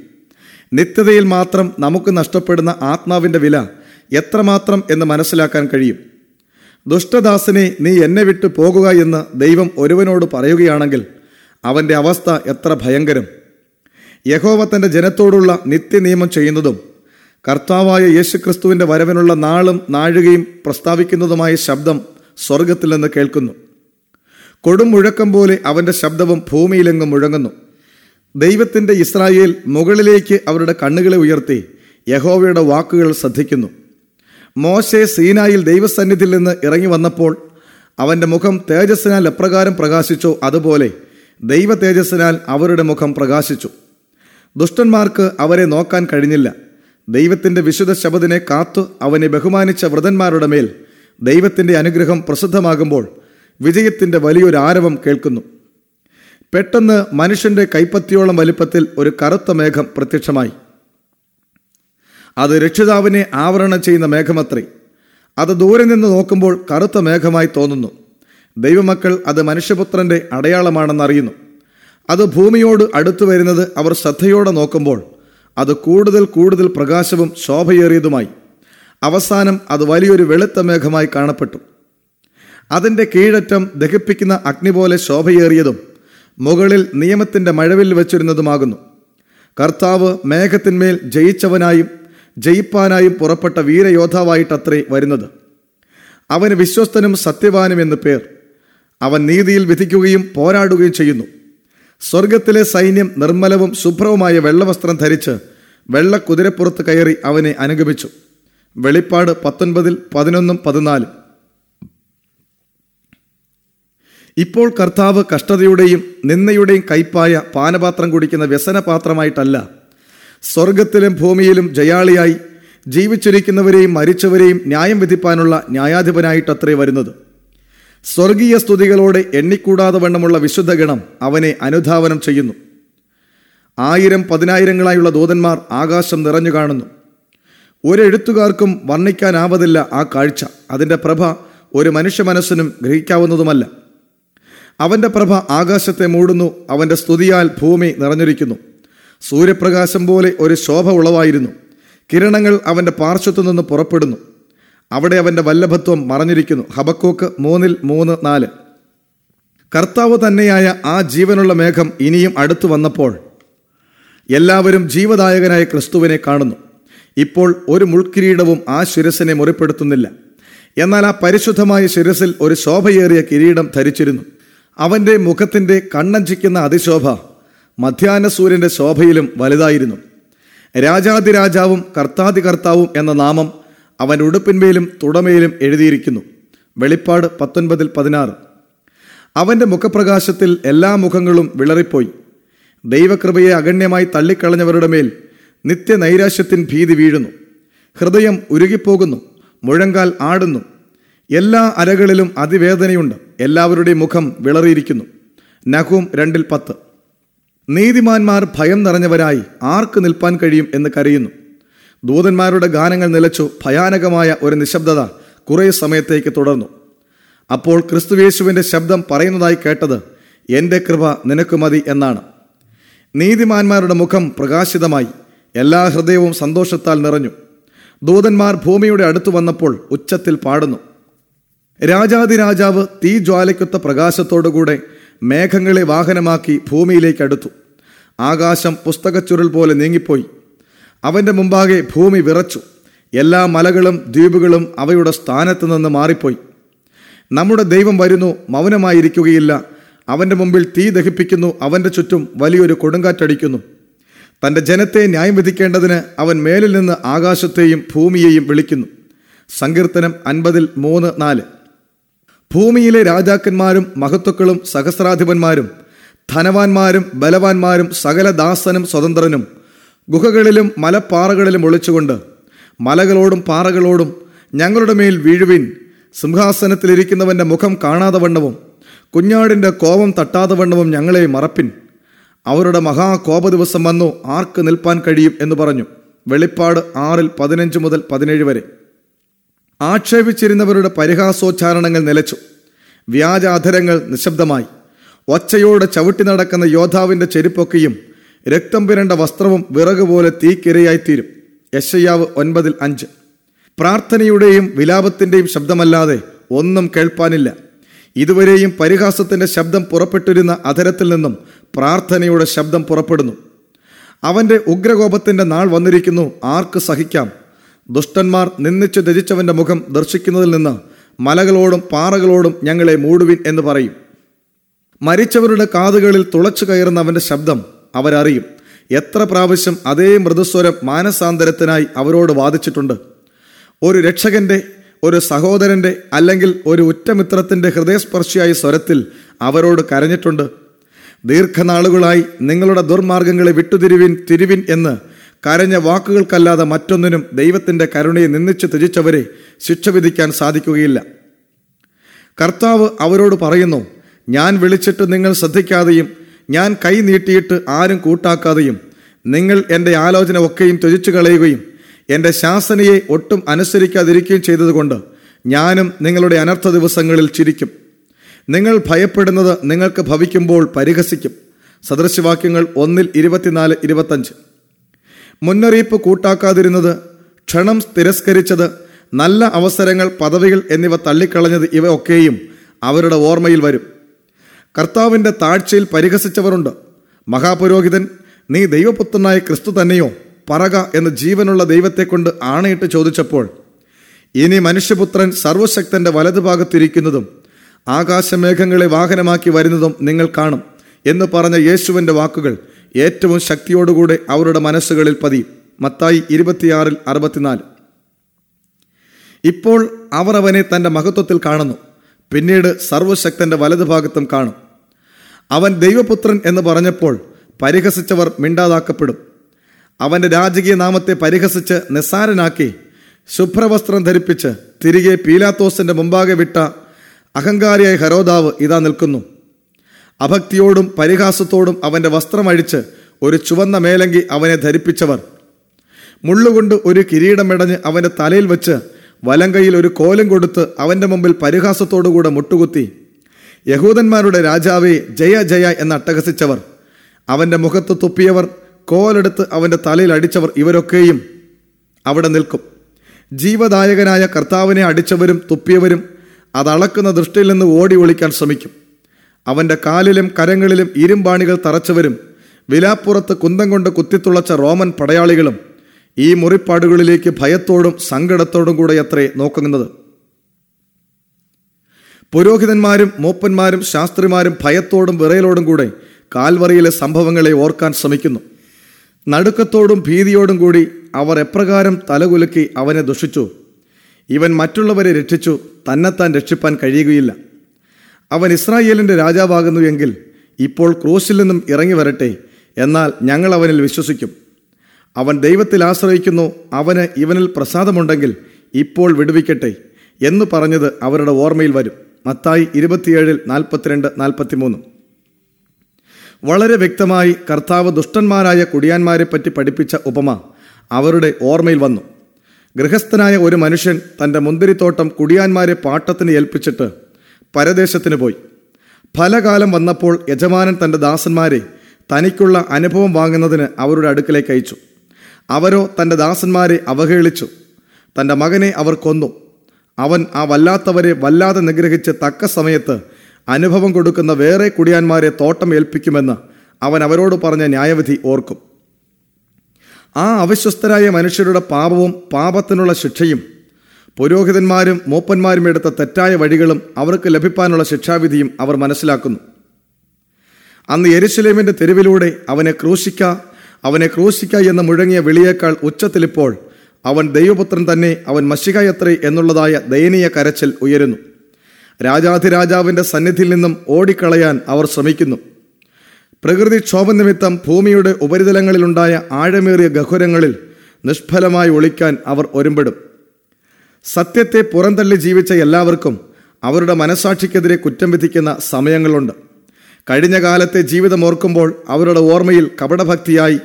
നിത്യതയിൽ മാത്രം നമുക്ക് നഷ്ടപ്പെടുന്ന ആത്മാവിന്റെ വില എത്രമാത്രം എന്ന് മനസ്സിലാക്കാൻ കഴിയും. ദുഷ്ടദാസനെ നീ എന്നെ വിട്ടു പോകുക എന്ന് ദൈവം ഒരുവനോട് പറയുകയാണെങ്കിൽ അവന്റെ അവസ്ഥ എത്ര ഭയങ്കരം. യഹോവ തന്റെ ജനത്തോടുള്ള നിത്യനിയമം ചെയ്യുന്നതും കർത്താവായ യേശുക്രിസ്തുവിന്റെ വരവിനുള്ള നാളും നാഴുകയും പ്രസ്താവിക്കുന്നതുമായ ശബ്ദം സ്വർഗത്തിൽ നിന്ന് കേൾക്കുന്നു. കൊടും മുഴക്കം പോലെ അവന്റെ ശബ്ദവും ഭൂമിയിലെങ്ങും മുഴങ്ങുന്നു. ദൈവത്തിന്റെ ഇസ്രായേൽ മുകളിലേക്ക് അവരുടെ കണ്ണുകളെ ഉയർത്തി യഹോവയുടെ വാക്കുകൾ ശ്രദ്ധിക്കുന്നു. മോശെ സീനായിൽ ദൈവസന്നിധിയിൽ നിന്ന് ഇറങ്ങി വന്നപ്പോൾ അവന്റെ മുഖം തേജസ്സിനാൽ എപ്രകാരം പ്രകാശിച്ചോ അതുപോലെ ദൈവ തേജസ്സിനാൽ അവരുടെ മുഖം പ്രകാശിച്ചു. ദുഷ്ടന്മാർക്ക് അവരെ നോക്കാൻ കഴിഞ്ഞില്ല. ദൈവത്തിന്റെ വിശുദ്ധ ശബദിനെ കാത്തു അവനെ ബഹുമാനിച്ച വ്രതന്മാരുടെ മേൽ ദൈവത്തിന്റെ അനുഗ്രഹം പ്രസിദ്ധമാകുമ്പോൾ വിജയത്തിന്റെ വലിയൊരു ആരവം കേൾക്കുന്നു. പെട്ടെന്ന് മനുഷ്യന്റെ കൈപ്പത്തിയോളം വലിപ്പത്തിൽ ഒരു കറുത്ത മേഘം പ്രത്യക്ഷമായി. അത് രക്ഷിതാവിനെ ആവരണം ചെയ്യുന്ന മേഘമത്രേ. അത് ദൂരെ നിന്ന് നോക്കുമ്പോൾ കറുത്ത മേഘമായി തോന്നുന്നു. ദൈവമക്കൾ അത് മനുഷ്യപുത്രന്റെ അടയാളമാണെന്നറിയുന്നു. അത് ഭൂമിയോട് അടുത്തു വരുന്നത് അവർ ശ്രദ്ധയോടെ നോക്കുമ്പോൾ അത് കൂടുതൽ കൂടുതൽ പ്രകാശവും ശോഭയേറിയതുമായി. അവസാനം അത് വലിയൊരു വെളുത്ത മേഘമായി കാണപ്പെട്ടു. അതിന്റെ കീഴറ്റം ദഹിപ്പിക്കുന്ന അഗ്നി പോലെ ശോഭയേറിയതും മുകളിൽ നിയമത്തിന്റെ മഴവിൽ വെച്ചിരുന്നതുമാകുന്നു. കർത്താവ് മേഘത്തിന്മേൽ ജയിച്ചവനായും ജയിപ്പാനായും പുറപ്പെട്ട വീരയോദ്ധാവായിട്ടത്രേ വരുന്നത്. അവന് വിശ്വസ്തനും സത്യവാനും എന്ന് പേർ. അവൻ നീതിയിൽ വിധിക്കുകയും പോരാടുകയും ചെയ്യുന്നു. സ്വർഗത്തിലെ സൈന്യം നിർമ്മലവും ശുഭ്രവുമായ വെള്ളവസ്ത്രം ധരിച്ച് വെള്ള കുതിരപ്പുറത്ത് കയറി അവനെ അനുഗമിച്ചു. വെളിപ്പാട് പത്തൊൻപതിൽ പതിനൊന്നും പതിനാലും. ഇപ്പോൾ കർത്താവ് കഷ്ടതയുടെയും നിന്നയുടെയും കൈപ്പായ പാനപാത്രം കുടിക്കുന്ന വ്യസനപാത്രമായിട്ടല്ല സ്വർഗത്തിലും ഭൂമിയിലും ജയാളിയായി ജീവിച്ചിരിക്കുന്നവരെയും മരിച്ചവരെയും ന്യായം വിധിപ്പാനുള്ള ന്യായാധിപനായിട്ടത്രേ വരുന്നത്. സ്വർഗീയ സ്തുതികളോടെ എണ്ണിക്കൂടാതെ വണ്ണമുള്ള വിശുദ്ധ ഗണം അവനെ അനുധാവനം ചെയ്യുന്നു. ആയിരം പതിനായിരങ്ങളായുള്ള ദൂതന്മാർ ആകാശം നിറഞ്ഞു കാണുന്നു. ഒരെഴുത്തുകാർക്കും വർണിക്കാനാവതില്ല ആ കാഴ്ച. അതിന്റെ പ്രഭ ഒരു മനുഷ്യ മനസ്സിനും ഗ്രഹിക്കാവുന്നതുമല്ല. അവന്റെ പ്രഭ ആകാശത്തെ മൂടുന്നു അവന്റെ സ്തുതിയാൽ ഭൂമി നിറഞ്ഞിരിക്കുന്നു. സൂര്യപ്രകാശം പോലെ ഒരു ശോഭ ഉളവായിരുന്നു. കിരണങ്ങൾ അവന്റെ പാർശ്വത്തു നിന്ന് പുറപ്പെടുന്നു. അവിടെ അവന്റെ വല്ലഭത്വം മറഞ്ഞിരിക്കുന്നു. ഹബക്കോക്ക് മൂന്നിൽ മൂന്ന് നാല്. കർത്താവ് തന്നെയായ ആ ജീവനുള്ള മേഘം ഇനിയും അടുത്തു വന്നപ്പോൾ എല്ലാവരും ജീവദായകനായ ക്രിസ്തുവിനെ കാണുന്നു. ഇപ്പോൾ ഒരു മുൾക്കിരീടവും ആ ശിരസിനെ മുറിപ്പെടുത്തുന്നില്ല. എന്നാൽ ആ പരിശുദ്ധമായ ശിരസിൽ ഒരു ശോഭയേറിയ കിരീടം ധരിച്ചിരുന്നു. അവന്റെ മുഖത്തിന്റെ കണ്ണഞ്ചിക്കുന്ന അതിശോഭ മധ്യാഹ്ന സൂര്യന്റെ ശോഭയിലും വലുതായിരുന്നു. രാജാതിരാജാവും കർത്താതി കർത്താവും എന്ന നാമം അവൻ ഉടുപ്പിന്മേലും തുടമയിലും എഴുതിയിരിക്കുന്നു. വെളിപ്പാട് പത്തൊൻപതിൽ പതിനാറ്. അവന്റെ മുഖപ്രകാശത്തിൽ എല്ലാ മുഖങ്ങളും വിളറിപ്പോയി. ദൈവകൃപയെ അഗണ്യമായി തള്ളിക്കളഞ്ഞവരുടെ മേൽ നിത്യനൈരാശ്യത്തിൻ ഭീതി വീഴുന്നു. ഹൃദയം ഉരുകിപ്പോകുന്നു മുഴങ്കാൽ ആടുന്നു. എല്ലാ അരകളിലും അതിവേദനയുണ്ട്. എല്ലാവരുടെയും മുഖം വിളറിയിരിക്കുന്നു. നഹൂം രണ്ടിൽ പത്ത്. നീതിമാന്മാർ ഭയം നിറഞ്ഞവരായി ആർക്ക് നിൽപ്പാൻ കഴിയും എന്ന് കരയുന്നു. ദൂതന്മാരുടെ ഗാനങ്ങൾ നിലച്ചു ഭയാനകമായ ഒരു നിശബ്ദത കുറേ സമയത്തേക്ക് തുടർന്നു. അപ്പോൾ ക്രിസ്തുവേശുവിന്റെ ശബ്ദം പറയുന്നതായി കേട്ടത് എന്റെ കൃപ നിനക്ക് മതി എന്നാണ്. നീതിമാന്മാരുടെ മുഖം പ്രകാശിതമായി എല്ലാ ഹൃദയവും സന്തോഷത്താൽ നിറഞ്ഞു. ദൂതന്മാർ ഭൂമിയുടെ അടുത്തു വന്നപ്പോൾ ഉച്ചത്തിൽ പാടുന്നു. രാജാതിരാജാവ് തീ ജ്വാലയ്ക്കൊത്ത പ്രകാശത്തോടുകൂടെ മേഘങ്ങളെ വാഹനമാക്കി ഭൂമിയിലേക്ക് അടുത്തു. ആകാശം പുസ്തകച്ചുരുൾ പോലെ നീങ്ങിപ്പോയി. അവന്റെ മുമ്പാകെ ഭൂമി വിറച്ചു. എല്ലാ മലകളും ദ്വീപുകളും അവയുടെ സ്ഥാനത്ത് നിന്ന് മാറിപ്പോയി. നമ്മുടെ ദൈവം വരുന്നു മൗനമായിരിക്കുകയില്ല. അവന്റെ മുമ്പിൽ തീ ദഹിപ്പിക്കുന്നു അവന്റെ ചുറ്റും വലിയൊരു കൊടുങ്കാറ്റടിക്കുന്നു. തന്റെ ജനത്തെ ന്യായം വിധിക്കേണ്ടതിന് അവൻ മേലിൽ നിന്ന് ആകാശത്തെയും ഭൂമിയെയും വിളിക്കുന്നു. സങ്കീർത്തനം അൻപതിൽ മൂന്ന് നാല്. ഭൂമിയിലെ രാജാക്കന്മാരും മഹത്വക്കളും സഹസ്രാധിപന്മാരും ധനവാന്മാരും ബലവാന്മാരും സകല ദാസനും സ്വതന്ത്രനും ഗുഹകളിലും മലപ്പാറകളിലും ഒളിച്ചുകൊണ്ട് മലകളോടും പാറകളോടും ഞങ്ങളുടെ മേൽ വീഴുവിൻ. സിംഹാസനത്തിലിരിക്കുന്നവന്റെ മുഖം കാണാതെ വണ്ണവും കുഞ്ഞാടിന്റെ കോപം തട്ടാതെ വണ്ണവും ഞങ്ങളെ മറപ്പിൻ. അവരുടെ മഹാകോപ ദിവസം വന്നു ആർക്ക് നിൽപ്പാൻ കഴിയും എന്ന് പറഞ്ഞു. വെളിപ്പാട് ആറിൽ പതിനഞ്ച് മുതൽ പതിനേഴ് വരെ. ആക്ഷേപിച്ചിരുന്നവരുടെ പരിഹാസോച്ചാരണങ്ങൾ നിലച്ചു. വ്യാജാധരങ്ങൾ നിശബ്ദമായി. ഒച്ചയോടെ ചവിട്ടി നടക്കുന്ന യോദ്ധാവിന്റെ ചെരുപ്പൊക്കെയും രക്തം പുരണ്ട വസ്ത്രവും വിറക് പോലെ തീക്കിരയായിത്തീരും. യശയ്യാവ് ഒൻപതിൽ അഞ്ച്. പ്രാർത്ഥനയുടെയും വിലാപത്തിന്റെയും ശബ്ദമല്ലാതെ ഒന്നും കേൾപ്പാനില്ല. ഇതുവരെയും പരിഹാസത്തിന്റെ ശബ്ദം പുറപ്പെട്ടിരുന്ന അധരത്തിൽ നിന്നും പ്രാർത്ഥനയുടെ ശബ്ദം പുറപ്പെടുന്നു. അവന്റെ ഉഗ്രകോപത്തിന്റെ നാൾ വന്നിരിക്കുന്നു. ആർക്ക് സഹിക്കാം? ദുഷ്ടന്മാർ നിന്ദിച്ചു ത്യജിച്ചവന്റെ മുഖം ദർശിക്കുന്നതിൽ നിന്ന് മലകളോടും പാറകളോടും ഞങ്ങളെ മൂടുവിൻ എന്ന് പറയും. മരിച്ചവരുടെ കാതുകളിൽ തുളച്ചു കയറുന്ന അവന്റെ ശബ്ദം അവരറിയും. എത്ര പ്രാവശ്യം അതേ മൃദുസ്വരം മാനസാന്തരത്തിനായി അവരോട് വാദിച്ചിട്ടുണ്ട്. ഒരു രക്ഷകന്റെ ഒരു സഹോദരന്റെ അല്ലെങ്കിൽ ഒരു ഉറ്റമിത്രത്തിന്റെ ഹൃദയസ്പർശിയായ സ്വരത്തിൽ അവരോട് കരഞ്ഞിട്ടുണ്ട്. ദീർഘനാളുകളായി നിങ്ങളുടെ ദുർമാർഗങ്ങളെ വിട്ടുതിരിവിൻ തിരിവിൻ എന്ന് കരഞ്ഞ വാക്കുകൾക്കല്ലാതെ മറ്റൊന്നിനും ദൈവത്തിന്റെ കരുണയെ നിന്ദിച്ച് ത്യജിച്ചവരെ ശിക്ഷ വിധിക്കാൻ സാധിക്കുകയില്ല. കർത്താവ് അവരോട് പറയുന്നു ഞാൻ വിളിച്ചിട്ട് നിങ്ങൾ ശ്രദ്ധിക്കാതെയും ഞാൻ കൈ നീട്ടിയിട്ട് ആരും കൂട്ടാക്കാതെയും നിങ്ങൾ എന്റെ ആലോചന ഒക്കെയും ത്യജിച്ചു കളയുകയും എന്റെ ശാസനയെ ഒട്ടും അനുസരിക്കാതിരിക്കുകയും ചെയ്തതുകൊണ്ട് ഞാനും നിങ്ങളുടെ അനർത്ഥ ദിവസങ്ങളിൽ ചിരിക്കും. നിങ്ങൾ ഭയപ്പെടുന്നത് നിങ്ങൾക്ക് ഭവിക്കുമ്പോൾ പരിഹസിക്കും. സദൃശവാക്യങ്ങൾ ഒന്നിൽ ഇരുപത്തിനാല് ഇരുപത്തഞ്ച്. മുന്നറിയിപ്പ് കൂട്ടാക്കാതിരുന്നത് ക്ഷണം തിരസ്കരിച്ചത് നല്ല അവസരങ്ങൾ പദവികൾ എന്നിവ തള്ളിക്കളഞ്ഞത് ഇവയൊക്കെയും അവരുടെ ഓർമ്മയിൽ വരും. കർത്താവിന്റെ താഴ്ചയിൽ പരിഹസിച്ചവരുണ്ട്. മഹാപുരോഹിതൻ നീ ദൈവപുത്രനായ ക്രിസ്തു തന്നെയോ? പറക എന്ന് ജീവനുള്ള ദൈവത്തെക്കൊണ്ട് ആണയിട്ട് ചോദിച്ചപ്പോൾ ഇനി മനുഷ്യപുത്രൻ സർവശക്തന്റെ വലതുഭാഗത്തിരിക്കുന്നതും ആകാശമേഘങ്ങളെ വാഹനമാക്കി വരുന്നതും നിങ്ങൾ കാണും എന്ന് പറഞ്ഞ യേശുവിന്റെ വാക്കുകൾ ഏറ്റവും ശക്തിയോടുകൂടെ അവരുടെ മനസ്സുകളിൽ പതിയും മത്തായി ഇരുപത്തിയാറിൽ അറുപത്തിനാല്. ഇപ്പോൾ അവർ അവനെ തന്റെ മഹത്വത്തിൽ കാണുന്നു. പിന്നീട് സർവശക്തന്റെ വലതുഭാഗത്തും കാണും. അവൻ ദൈവപുത്രൻ എന്ന് പറഞ്ഞപ്പോൾ പരിഹസിച്ചവർ മിണ്ടാതാക്കപ്പെടും. അവന്റെ രാജകീയ നാമത്തെ പരിഹസിച്ച് നിസ്സാരനാക്കി ശുഭ്രവസ്ത്രം ധരിപ്പിച്ച് തിരികെ പീലാത്തോസിന്റെ മുമ്പാകെ വിട്ട അഹങ്കാരിയായ ഹരോദാവ് ഇതാ നിൽക്കുന്നു. അഭക്തിയോടും പരിഹാസത്തോടും അവന്റെ വസ്ത്രമഴിച്ച് ഒരു ചുവന്ന മേലങ്കി അവനെ ധരിപ്പിച്ചവർ. മുള്ളുകൊണ്ട് ഒരു കിരീടമിടഞ്ഞ് അവന്റെ തലയിൽ വെച്ച് വലങ്കയിൽ ഒരു കോലം കൊടുത്ത് അവന്റെ മുമ്പിൽ പരിഹാസത്തോടുകൂടെ മുട്ടുകുത്തി. യഹൂദന്മാരുടെ രാജാവെ ജയ ജയ എന്ന് അട്ടഹസിച്ചവർ. അവന്റെ മുഖത്ത് തുപ്പിയവർ കോലെടുത്ത് അവന്റെ തലയിൽ അടിച്ചവർ ഇവരൊക്കെയും അവിടെ നിൽക്കും. ജീവദായകനായ കർത്താവിനെ അടിച്ചവരും തുപ്പിയവരും അതളക്കുന്ന ദൃഷ്ടിയിൽ നിന്ന് ഓടി ഒളിക്കാൻ ശ്രമിക്കും. അവന്റെ കാലിലും കരങ്ങളിലും ഇരുമ്പാണികൾ തറച്ചവരും വിലാപ്പുറത്ത് കുന്തം കൊണ്ട് കുത്തിത്തുളച്ച റോമൻ പടയാളികളും ഈ മുറിപ്പാടുകളിലേക്ക് ഭയത്തോടും സങ്കടത്തോടും കൂടെ അത്രേ നോക്കുന്നത്. പുരോഹിതന്മാരും മൂപ്പന്മാരും ശാസ്ത്രിമാരും ഭയത്തോടും വിറയലോടും കൂടെ കാൽവറിയിലെ സംഭവങ്ങളെ ഓർക്കാൻ ശ്രമിക്കുന്നു. നടുക്കത്തോടും ഭീതിയോടും കൂടി അവർ എപ്രകാരം തലകുലുക്കി അവനെ ദുഷിച്ചു. ഇവൻ മറ്റുള്ളവരെ രക്ഷിച്ചു തന്നെത്താൻ രക്ഷിപ്പാൻ കഴിയുകയില്ല. അവൻ ഇസ്രായേലിന്റെ രാജാവാകുന്നു എങ്കിൽ ഇപ്പോൾ ക്രൂശിൽ നിന്നും ഇറങ്ങി വരട്ടെ എന്നാൽ ഞങ്ങൾ അവനിൽ വിശ്വസിക്കും. അവൻ ദൈവത്തിൽ ആശ്രയിക്കുന്നു അവന് ഇവനിൽ പ്രസാദമുണ്ടെങ്കിൽ ഇപ്പോൾ വിടുവിക്കട്ടെ എന്ന് പറഞ്ഞത് അവരുടെ ഓർമ്മയിൽ വരും. മത്തായി ഇരുപത്തിയേഴിൽ നാൽപ്പത്തിരണ്ട് നാൽപ്പത്തിമൂന്ന്. വളരെ വ്യക്തമായി കർത്താവ് ദുഷ്ടന്മാരായ കുടിയാന്മാരെ പറ്റി പഠിപ്പിച്ച ഉപമ അവരുടെ ഓർമ്മയിൽ വന്നു. ഗൃഹസ്ഥനായ ഒരു മനുഷ്യൻ തന്റെ മുന്തിരിത്തോട്ടം കുടിയാന്മാരെ പാട്ടത്തിന് ഏൽപ്പിച്ചിട്ട് പരദേശത്തിന് പോയി. ഫലകാലം വന്നപ്പോൾ യജമാനൻ തന്റെ ദാസന്മാരെ തനിക്കുള്ള അനുഭവം വാങ്ങുന്നതിന് അവരുടെ അടുക്കലേക്ക് അയച്ചു. അവരോ തന്റെ ദാസന്മാരെ അവഹേളിച്ചു. തന്റെ മകനെ അവർ കൊന്നു. അവൻ ആ വല്ലാത്തവരെ വല്ലാതെ നിഗ്രഹിച്ച് തക്ക സമയത്ത് അനുഭവം കൊടുക്കുന്ന വേറെ കുടിയാന്മാരെ തോട്ടം ഏൽപ്പിക്കുമെന്ന് അവൻ അവരോട് പറഞ്ഞ ന്യായവിധി ഓർക്കും. ആ അവിശ്വസ്തരായ മനുഷ്യരുടെ പാപവും പാപത്തിനുള്ള ശിക്ഷയും പുരോഹിതന്മാരും മൂപ്പന്മാരും എടുത്ത തെറ്റായ വഴികളും അവർക്ക് ലഭിക്കാനുള്ള ശിക്ഷാവിധിയും അവർ മനസ്സിലാക്കുന്നു. അന്ന് യെരുശലേമിന്റെ തെരുവിലൂടെ അവനെ ക്രൂശിക്ക അവനെ ക്രൂശിക്ക എന്ന് മുഴങ്ങിയ വിളിയേക്കാൾ ഉച്ചത്തിലിപ്പോൾ അവൻ ദൈവപുത്രൻ തന്നെ അവൻ മഷികയത്രേ എന്നുള്ളതായ ദയനീയ കരച്ചിൽ ഉയരുന്നു. രാജാധിരാജാവിന്റെ സന്നിധിയിൽ നിന്നും ഓടിക്കളയാൻ അവർ ശ്രമിക്കുന്നു. പ്രകൃതിക്ഷോഭ നിമിത്തം ഭൂമിയുടെ ഉപരിതലങ്ങളിലുണ്ടായ ആഴമേറിയ ഗഹുരങ്ങളിൽ നിഷ്ഫലമായി ഒളിക്കാൻ അവർ ഒരുമ്പെടും. സത്യത്തെ പുറന്തള്ളി ജീവിച്ച എല്ലാവർക്കും അവരുടെ മനസാക്ഷിക്കെതിരെ കുറ്റം വിധിക്കുന്ന സമയങ്ങളുണ്ട്. കഴിഞ്ഞ കാലത്തെ ജീവിതം ഓർക്കുമ്പോൾ അവരുടെ ഓർമ്മയിൽ കപടഭക്തിയായി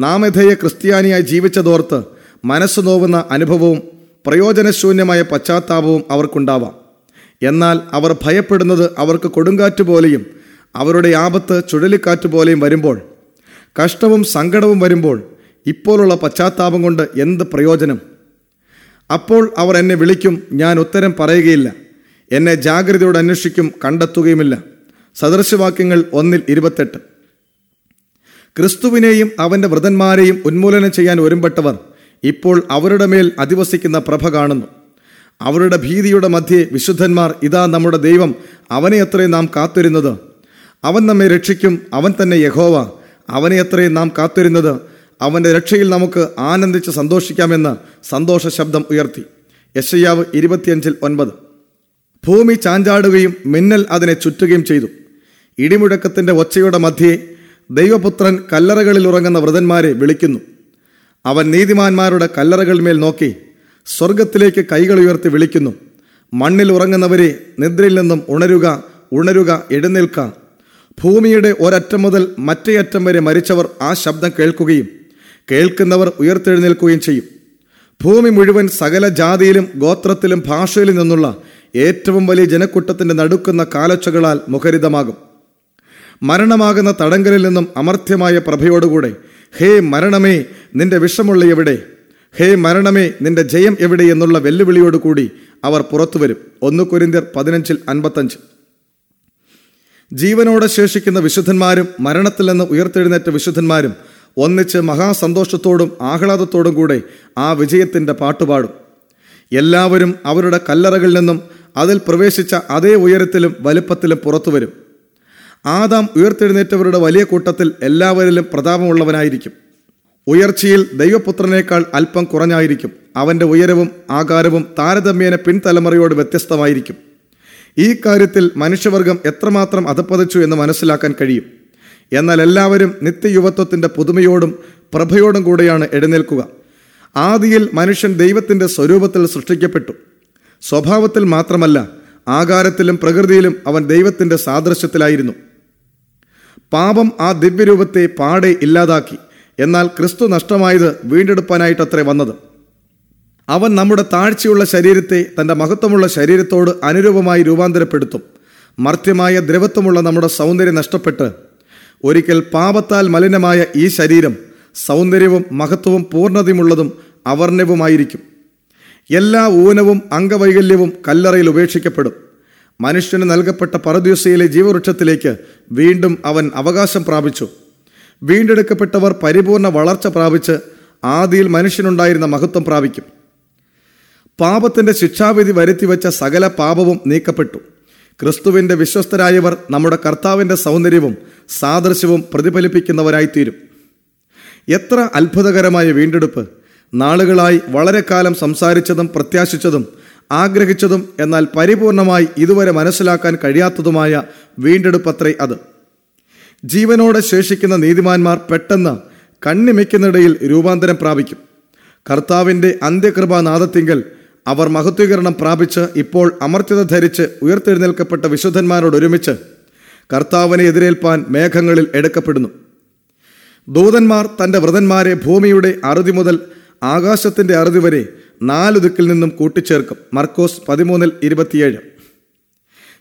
നാമധേയ ക്രിസ്ത്യാനിയായി ജീവിച്ചതോർത്ത് മനസ്സ് നോവുന്ന അനുഭവവും പ്രയോജനശൂന്യമായ പശ്ചാത്താപവും അവർക്കുണ്ടാവാം. എന്നാൽ അവർ ഭയപ്പെടുന്നത് അവർക്ക് കൊടുങ്കാറ്റ് പോലെയും അവരുടെ ആപത്ത് ചുഴലിക്കാറ്റ് പോലെയും വരുമ്പോൾ കഷ്ടവും സങ്കടവും വരുമ്പോൾ ഇപ്പോഴുള്ള പശ്ചാത്താപം കൊണ്ട് എന്ത് പ്രയോജനം? അപ്പോൾ അവർ എന്നെ വിളിക്കും ഞാൻ ഉത്തരം പറയുകയില്ല. എന്നെ ജാഗ്രതയോടെ അന്വേഷിക്കും കണ്ടെത്തുകയുമില്ല. സദൃശവാക്യങ്ങൾ ഒന്നിൽ ഇരുപത്തെട്ട്. ക്രിസ്തുവിനെയും അവന്റെ വ്രതന്മാരെയും ഉന്മൂലനം ചെയ്യാൻ ഒരുമ്പെട്ടവർ ഇപ്പോൾ അവരുടെ മേൽ അധിവസിക്കുന്ന പ്രഭ കാണുന്നു. അവരുടെ ഭീതിയുടെ മധ്യേ വിശുദ്ധന്മാർ ഇതാ നമ്മുടെ ദൈവം അവനെ അത്രയും നാം കാത്തിരുന്നത്. അവൻ നമ്മെ രക്ഷിക്കും അവൻ തന്നെ യഹോവ. അവനെ അത്രയും നാം കാത്തിരുന്നത്. അവന്റെ രക്ഷയിൽ നമുക്ക് ആനന്ദിച്ച് സന്തോഷിക്കാമെന്ന് സന്തോഷ ശബ്ദം ഉയർത്തി. യശയ്യാവ് ഇരുപത്തിയഞ്ചിൽ ഒൻപത്. ഭൂമി ചാഞ്ചാടുകയും മിന്നൽ അതിനെ ചുറ്റുകയും ചെയ്തു. ഇടിമുഴക്കത്തിന്റെ ഒച്ചയുടെ മധ്യേ ദൈവപുത്രൻ കല്ലറകളിൽ ഉറങ്ങുന്ന വ്രതന്മാരെ വിളിക്കുന്നു. അവൻ നീതിമാന്മാരുടെ കല്ലറകൾ മേൽ നോക്കി സ്വർഗത്തിലേക്ക് കൈകൾ ഉയർത്തി വിളിക്കുന്നു. മണ്ണിൽ ഉറങ്ങുന്നവരെ നിദ്രയിൽ നിന്നും ഉണരുക ഉണരുക എഴുന്നേൽക്ക. ഭൂമിയുടെ ഒരറ്റം മുതൽ മറ്റേ അറ്റം വരെ മരിച്ചവർ ആ ശബ്ദം കേൾക്കുകയും കേൾക്കുന്നവർ ഉയർത്തെഴുന്നേൽക്കുകയും ചെയ്യും. ഭൂമി മുഴുവൻ സകല ജാതിയിലും ഗോത്രത്തിലും ഭാഷയിലും നിന്നുള്ള ഏറ്റവും വലിയ ജനക്കൂട്ടത്തിന്റെ നടുക്കുന്ന കാലച്ചകളാൽ മുഖരിതമാകും. മരണമാകുന്ന തടങ്കലിൽ നിന്നും അമർത്യമായ പ്രഭയോടുകൂടെ ഹേ മരണമേ നിന്റെ വിഷമുള്ള എവിടെ? ഹേ മരണമേ നിന്റെ ജയം എവിടെ? എന്നുള്ള വെല്ലുവിളിയോടുകൂടി അവർ പുറത്തുവരും. ഒന്ന് കുരിന്തിയർ പതിനഞ്ചിൽ അൻപത്തഞ്ച്. ജീവനോടെ ശേഷിക്കുന്ന വിശുദ്ധന്മാരും മരണത്തിൽ നിന്ന് ഉയർത്തെഴുന്നേറ്റ വിശുദ്ധന്മാരും ഒന്നിച്ച് മഹാസന്തോഷത്തോടും ആഹ്ലാദത്തോടും കൂടെ ആ വിജയത്തിന്റെ പാട്ടുപാടും എല്ലാവരും അവരുടെ കല്ലറകളിൽ നിന്നും അതിൽ പ്രവേശിച്ച അതേ ഉയരത്തിലും വലുപ്പത്തിലും പുറത്തുവരും ആദാം ഉയർത്തെഴുന്നേറ്റവരുടെ വലിയ കൂട്ടത്തിൽ എല്ലാവരിലും പ്രതാപമുള്ളവനായിരിക്കും. ഉയർച്ചയിൽ ദൈവപുത്രനേക്കാൾ അല്പം കുറഞ്ഞായിരിക്കും. അവന്റെ ഉയരവും ആകാരവും താരതമ്യേന പിൻതലമുറയോട് വ്യത്യസ്തമായിരിക്കും. ഈ കാര്യത്തിൽ മനുഷ്യവർഗം എത്രമാത്രം അധപ്പതിച്ചു എന്ന് മനസ്സിലാക്കാൻ കഴിയും. എന്നാൽ എല്ലാവരും നിത്യയുവത്വത്തിന്റെ പുതുമയോടും പ്രഭയോടും കൂടെയാണ് എഴുന്നേൽക്കുക. ആദിയിൽ മനുഷ്യൻ ദൈവത്തിന്റെ സ്വരൂപത്തിൽ സൃഷ്ടിക്കപ്പെട്ടു. സ്വഭാവത്തിൽ മാത്രമല്ല ആകാരത്തിലും പ്രകൃതിയിലും അവൻ ദൈവത്തിന്റെ സാദൃശ്യത്തിലായിരുന്നു. പാപം ആ ദിവ്യരൂപത്തെ പാടെ ഇല്ലാതാക്കി എന്നാൽ ക്രിസ്തു നഷ്ടമായത് വീണ്ടെടുപ്പാനായിട്ടത്രേ വന്നത്. അവൻ നമ്മുടെ താഴ്ചയുള്ള ശരീരത്തെ തന്റെ മഹത്വമുള്ള ശരീരത്തോട് അനുരൂപമായി രൂപാന്തരപ്പെടുത്തും. മർത്യമായ ദ്രവത്വമുള്ള നമ്മുടെ സൗന്ദര്യം നഷ്ടപ്പെട്ട് ഒരിക്കൽ പാപത്താൽ മലിനമായ ഈ ശരീരം സൗന്ദര്യവും മഹത്വവും പൂർണതയുമുള്ളതും അവർണ്യവുമായിരിക്കും എല്ലാ ഊനവും അംഗവൈകല്യവും കല്ലറയിൽ ഉപേക്ഷിക്കപ്പെടും. മനുഷ്യന് നൽകപ്പെട്ട പരദ്യൂസയിലെ ജീവവൃക്ഷത്തിലേക്ക് വീണ്ടും അവൻ അവകാശം പ്രാപിച്ചു. വീണ്ടെടുക്കപ്പെട്ടവർ പരിപൂർണ വളർച്ച പ്രാപിച്ച് ആദിയിൽ മനുഷ്യനുണ്ടായിരുന്ന മഹത്വം പ്രാപിക്കും. പാപത്തിന്റെ ശിക്ഷാവിധി വരുത്തിവെച്ച സകല പാപവും നീക്കപ്പെട്ടു. ക്രിസ്തുവിന്റെ വിശ്വസ്തരായവർ നമ്മുടെ കർത്താവിന്റെ സൗന്ദര്യവും സാദൃശ്യവും പ്രതിഫലിപ്പിക്കുന്നവരായിത്തീരും. എത്ര അത്ഭുതകരമായ വീണ്ടെടുപ്പ്. നാളുകളായി വളരെ കാലം സംസാരിച്ചതും പ്രത്യാശിച്ചതും ആഗ്രഹിച്ചതും എന്നാൽ പരിപൂർണമായി ഇതുവരെ മനസ്സിലാക്കാൻ കഴിയാത്തതുമായ വീണ്ടെടുപ്പത്രേ അത്. ജീവനോടെ ശേഷിക്കുന്ന നീതിമാന്മാർ പെട്ടെന്ന് കണ്ണിമയ്ക്കുന്നിടയിൽ രൂപാന്തരം പ്രാപിക്കും. കർത്താവിന്റെ അന്ത്യകൃപാനാദത്തിങ്കൽ അവർ മഹത്വീകരണം പ്രാപിച്ച് ഇപ്പോൾ അമർത്യത ധരിച്ച് ഉയർത്തെഴുന്നേൽക്കപ്പെട്ട വിശുദ്ധന്മാരോടൊരുമിച്ച് കർത്താവിനെ എതിരേൽപ്പാൻ മേഘങ്ങളിൽ എടുക്കപ്പെടുന്നു. ദൂതന്മാർ തന്റെ വ്രതന്മാരെ ഭൂമിയുടെ അറുതി മുതൽ ആകാശത്തിന്റെ അറുതി വരെ നാലു ദിക്കിൽ നിന്നും കൂട്ടിച്ചേർക്കും. മർക്കോസ് പതിമൂന്നിൽ ഇരുപത്തിയേഴ്.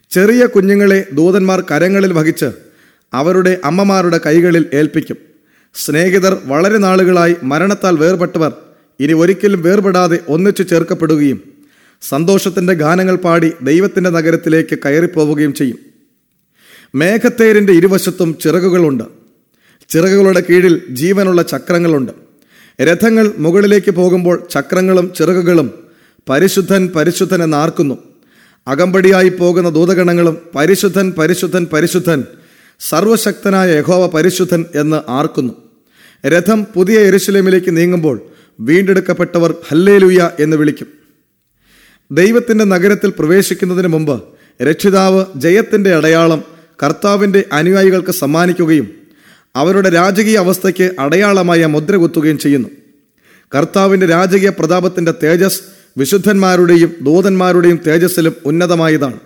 ചെറിയ കുഞ്ഞുങ്ങളെ ദൂതന്മാർ കരങ്ങളിൽ വഹിച്ച് അവരുടെ അമ്മമാരുടെ കൈകളിൽ ഏൽപ്പിക്കും. സ്നേഹിതർ വളരെ നാളുകളായി മരണത്താൽ വേർപെട്ടവർ ഇനി ഒരിക്കലും വേർപെടാതെ ഒന്നിച്ചു ചേർക്കപ്പെടുകയും സന്തോഷത്തിന്റെ ഗാനങ്ങൾ പാടി ദൈവത്തിന്റെ നഗരത്തിലേക്ക് കയറിപ്പോവുകയും ചെയ്യും. മേഘത്തേരിന്റെ ഇരുവശത്തും ചിറകുകളുണ്ട്. ചിറകുകളുടെ കീഴിൽ ജീവനുള്ള ചക്രങ്ങളുണ്ട്. രഥങ്ങൾ മുകളിലേക്ക് പോകുമ്പോൾ ചക്രങ്ങളും ചിറകുകളും പരിശുദ്ധൻ പരിശുദ്ധൻ എന്നാർക്കുന്നു. അകമ്പടിയായി പോകുന്ന ദൂതഗണങ്ങളും പരിശുദ്ധൻ പരിശുദ്ധൻ പരിശുദ്ധൻ സർവശക്തനായ യഹോവ പരിശുദ്ധൻ എന്ന് ആർക്കുന്നു. രഥം പുതിയ എരുശലേമിലേക്ക് നീങ്ങുമ്പോൾ വീണ്ടെടുക്കപ്പെട്ടവർ ഹല്ലേലുയ എന്ന് വിളിക്കും. ദൈവത്തിന്റെ നഗരത്തിൽ പ്രവേശിക്കുന്നതിന് മുമ്പ് രക്ഷിതാവ് ജയത്തിന്റെ അടയാളം കർത്താവിന്റെ അനുയായികൾക്ക് സമ്മാനിക്കുകയും അവരുടെ രാജകീയ അവസ്ഥയ്ക്ക് അടയാളമായ മുദ്ര കുത്തുകയും ചെയ്യുന്നു. കർത്താവിന്റെ രാജകീയ പ്രതാപത്തിന്റെ തേജസ് വിശുദ്ധന്മാരുടെയും ദൂതന്മാരുടെയും തേജസ്സിലും ഉന്നതമായതാണ്.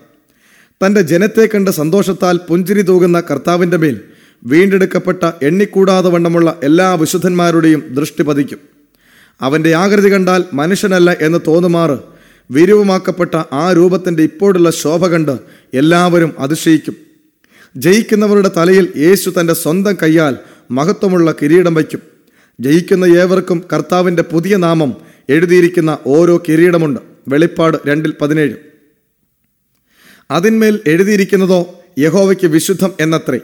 തന്റെ ജനത്തെ കണ്ട് സന്തോഷത്താൽ പുഞ്ചിരി തൂകുന്ന കർത്താവിന്റെ മേൽ വീണ്ടെടുക്കപ്പെട്ട എണ്ണിക്കൂടാതെ വണ്ണമുള്ള എല്ലാ വിശുദ്ധന്മാരുടെയും ദൃഷ്ടി പതിക്കും. അവന്റെ ആകൃതി കണ്ടാൽ മനുഷ്യനല്ല എന്ന് തോന്നുമാറ് വിരൂപമാക്കപ്പെട്ട ആ രൂപത്തിന്റെ ഇപ്പോഴുള്ള ശോഭ കണ്ട് എല്ലാവരും അതിശയിക്കും. ജയിക്കുന്നവരുടെ തലയിൽ യേശു തന്റെ സ്വന്തം കൈയാൽ മഹത്വമുള്ള കിരീടം വയ്ക്കും. ജയിക്കുന്ന ഏവർക്കും കർത്താവിന്റെ പുതിയ നാമം എഴുതിയിരിക്കുന്ന ഓരോ കിരീടമുണ്ട്. വെളിപ്പാട് രണ്ടിൽ പതിനേഴ്. അതിന്മേൽ എഴുതിയിരിക്കുന്നതോ യഹോവയ്ക്ക് വിശുദ്ധം എന്നത്രേ.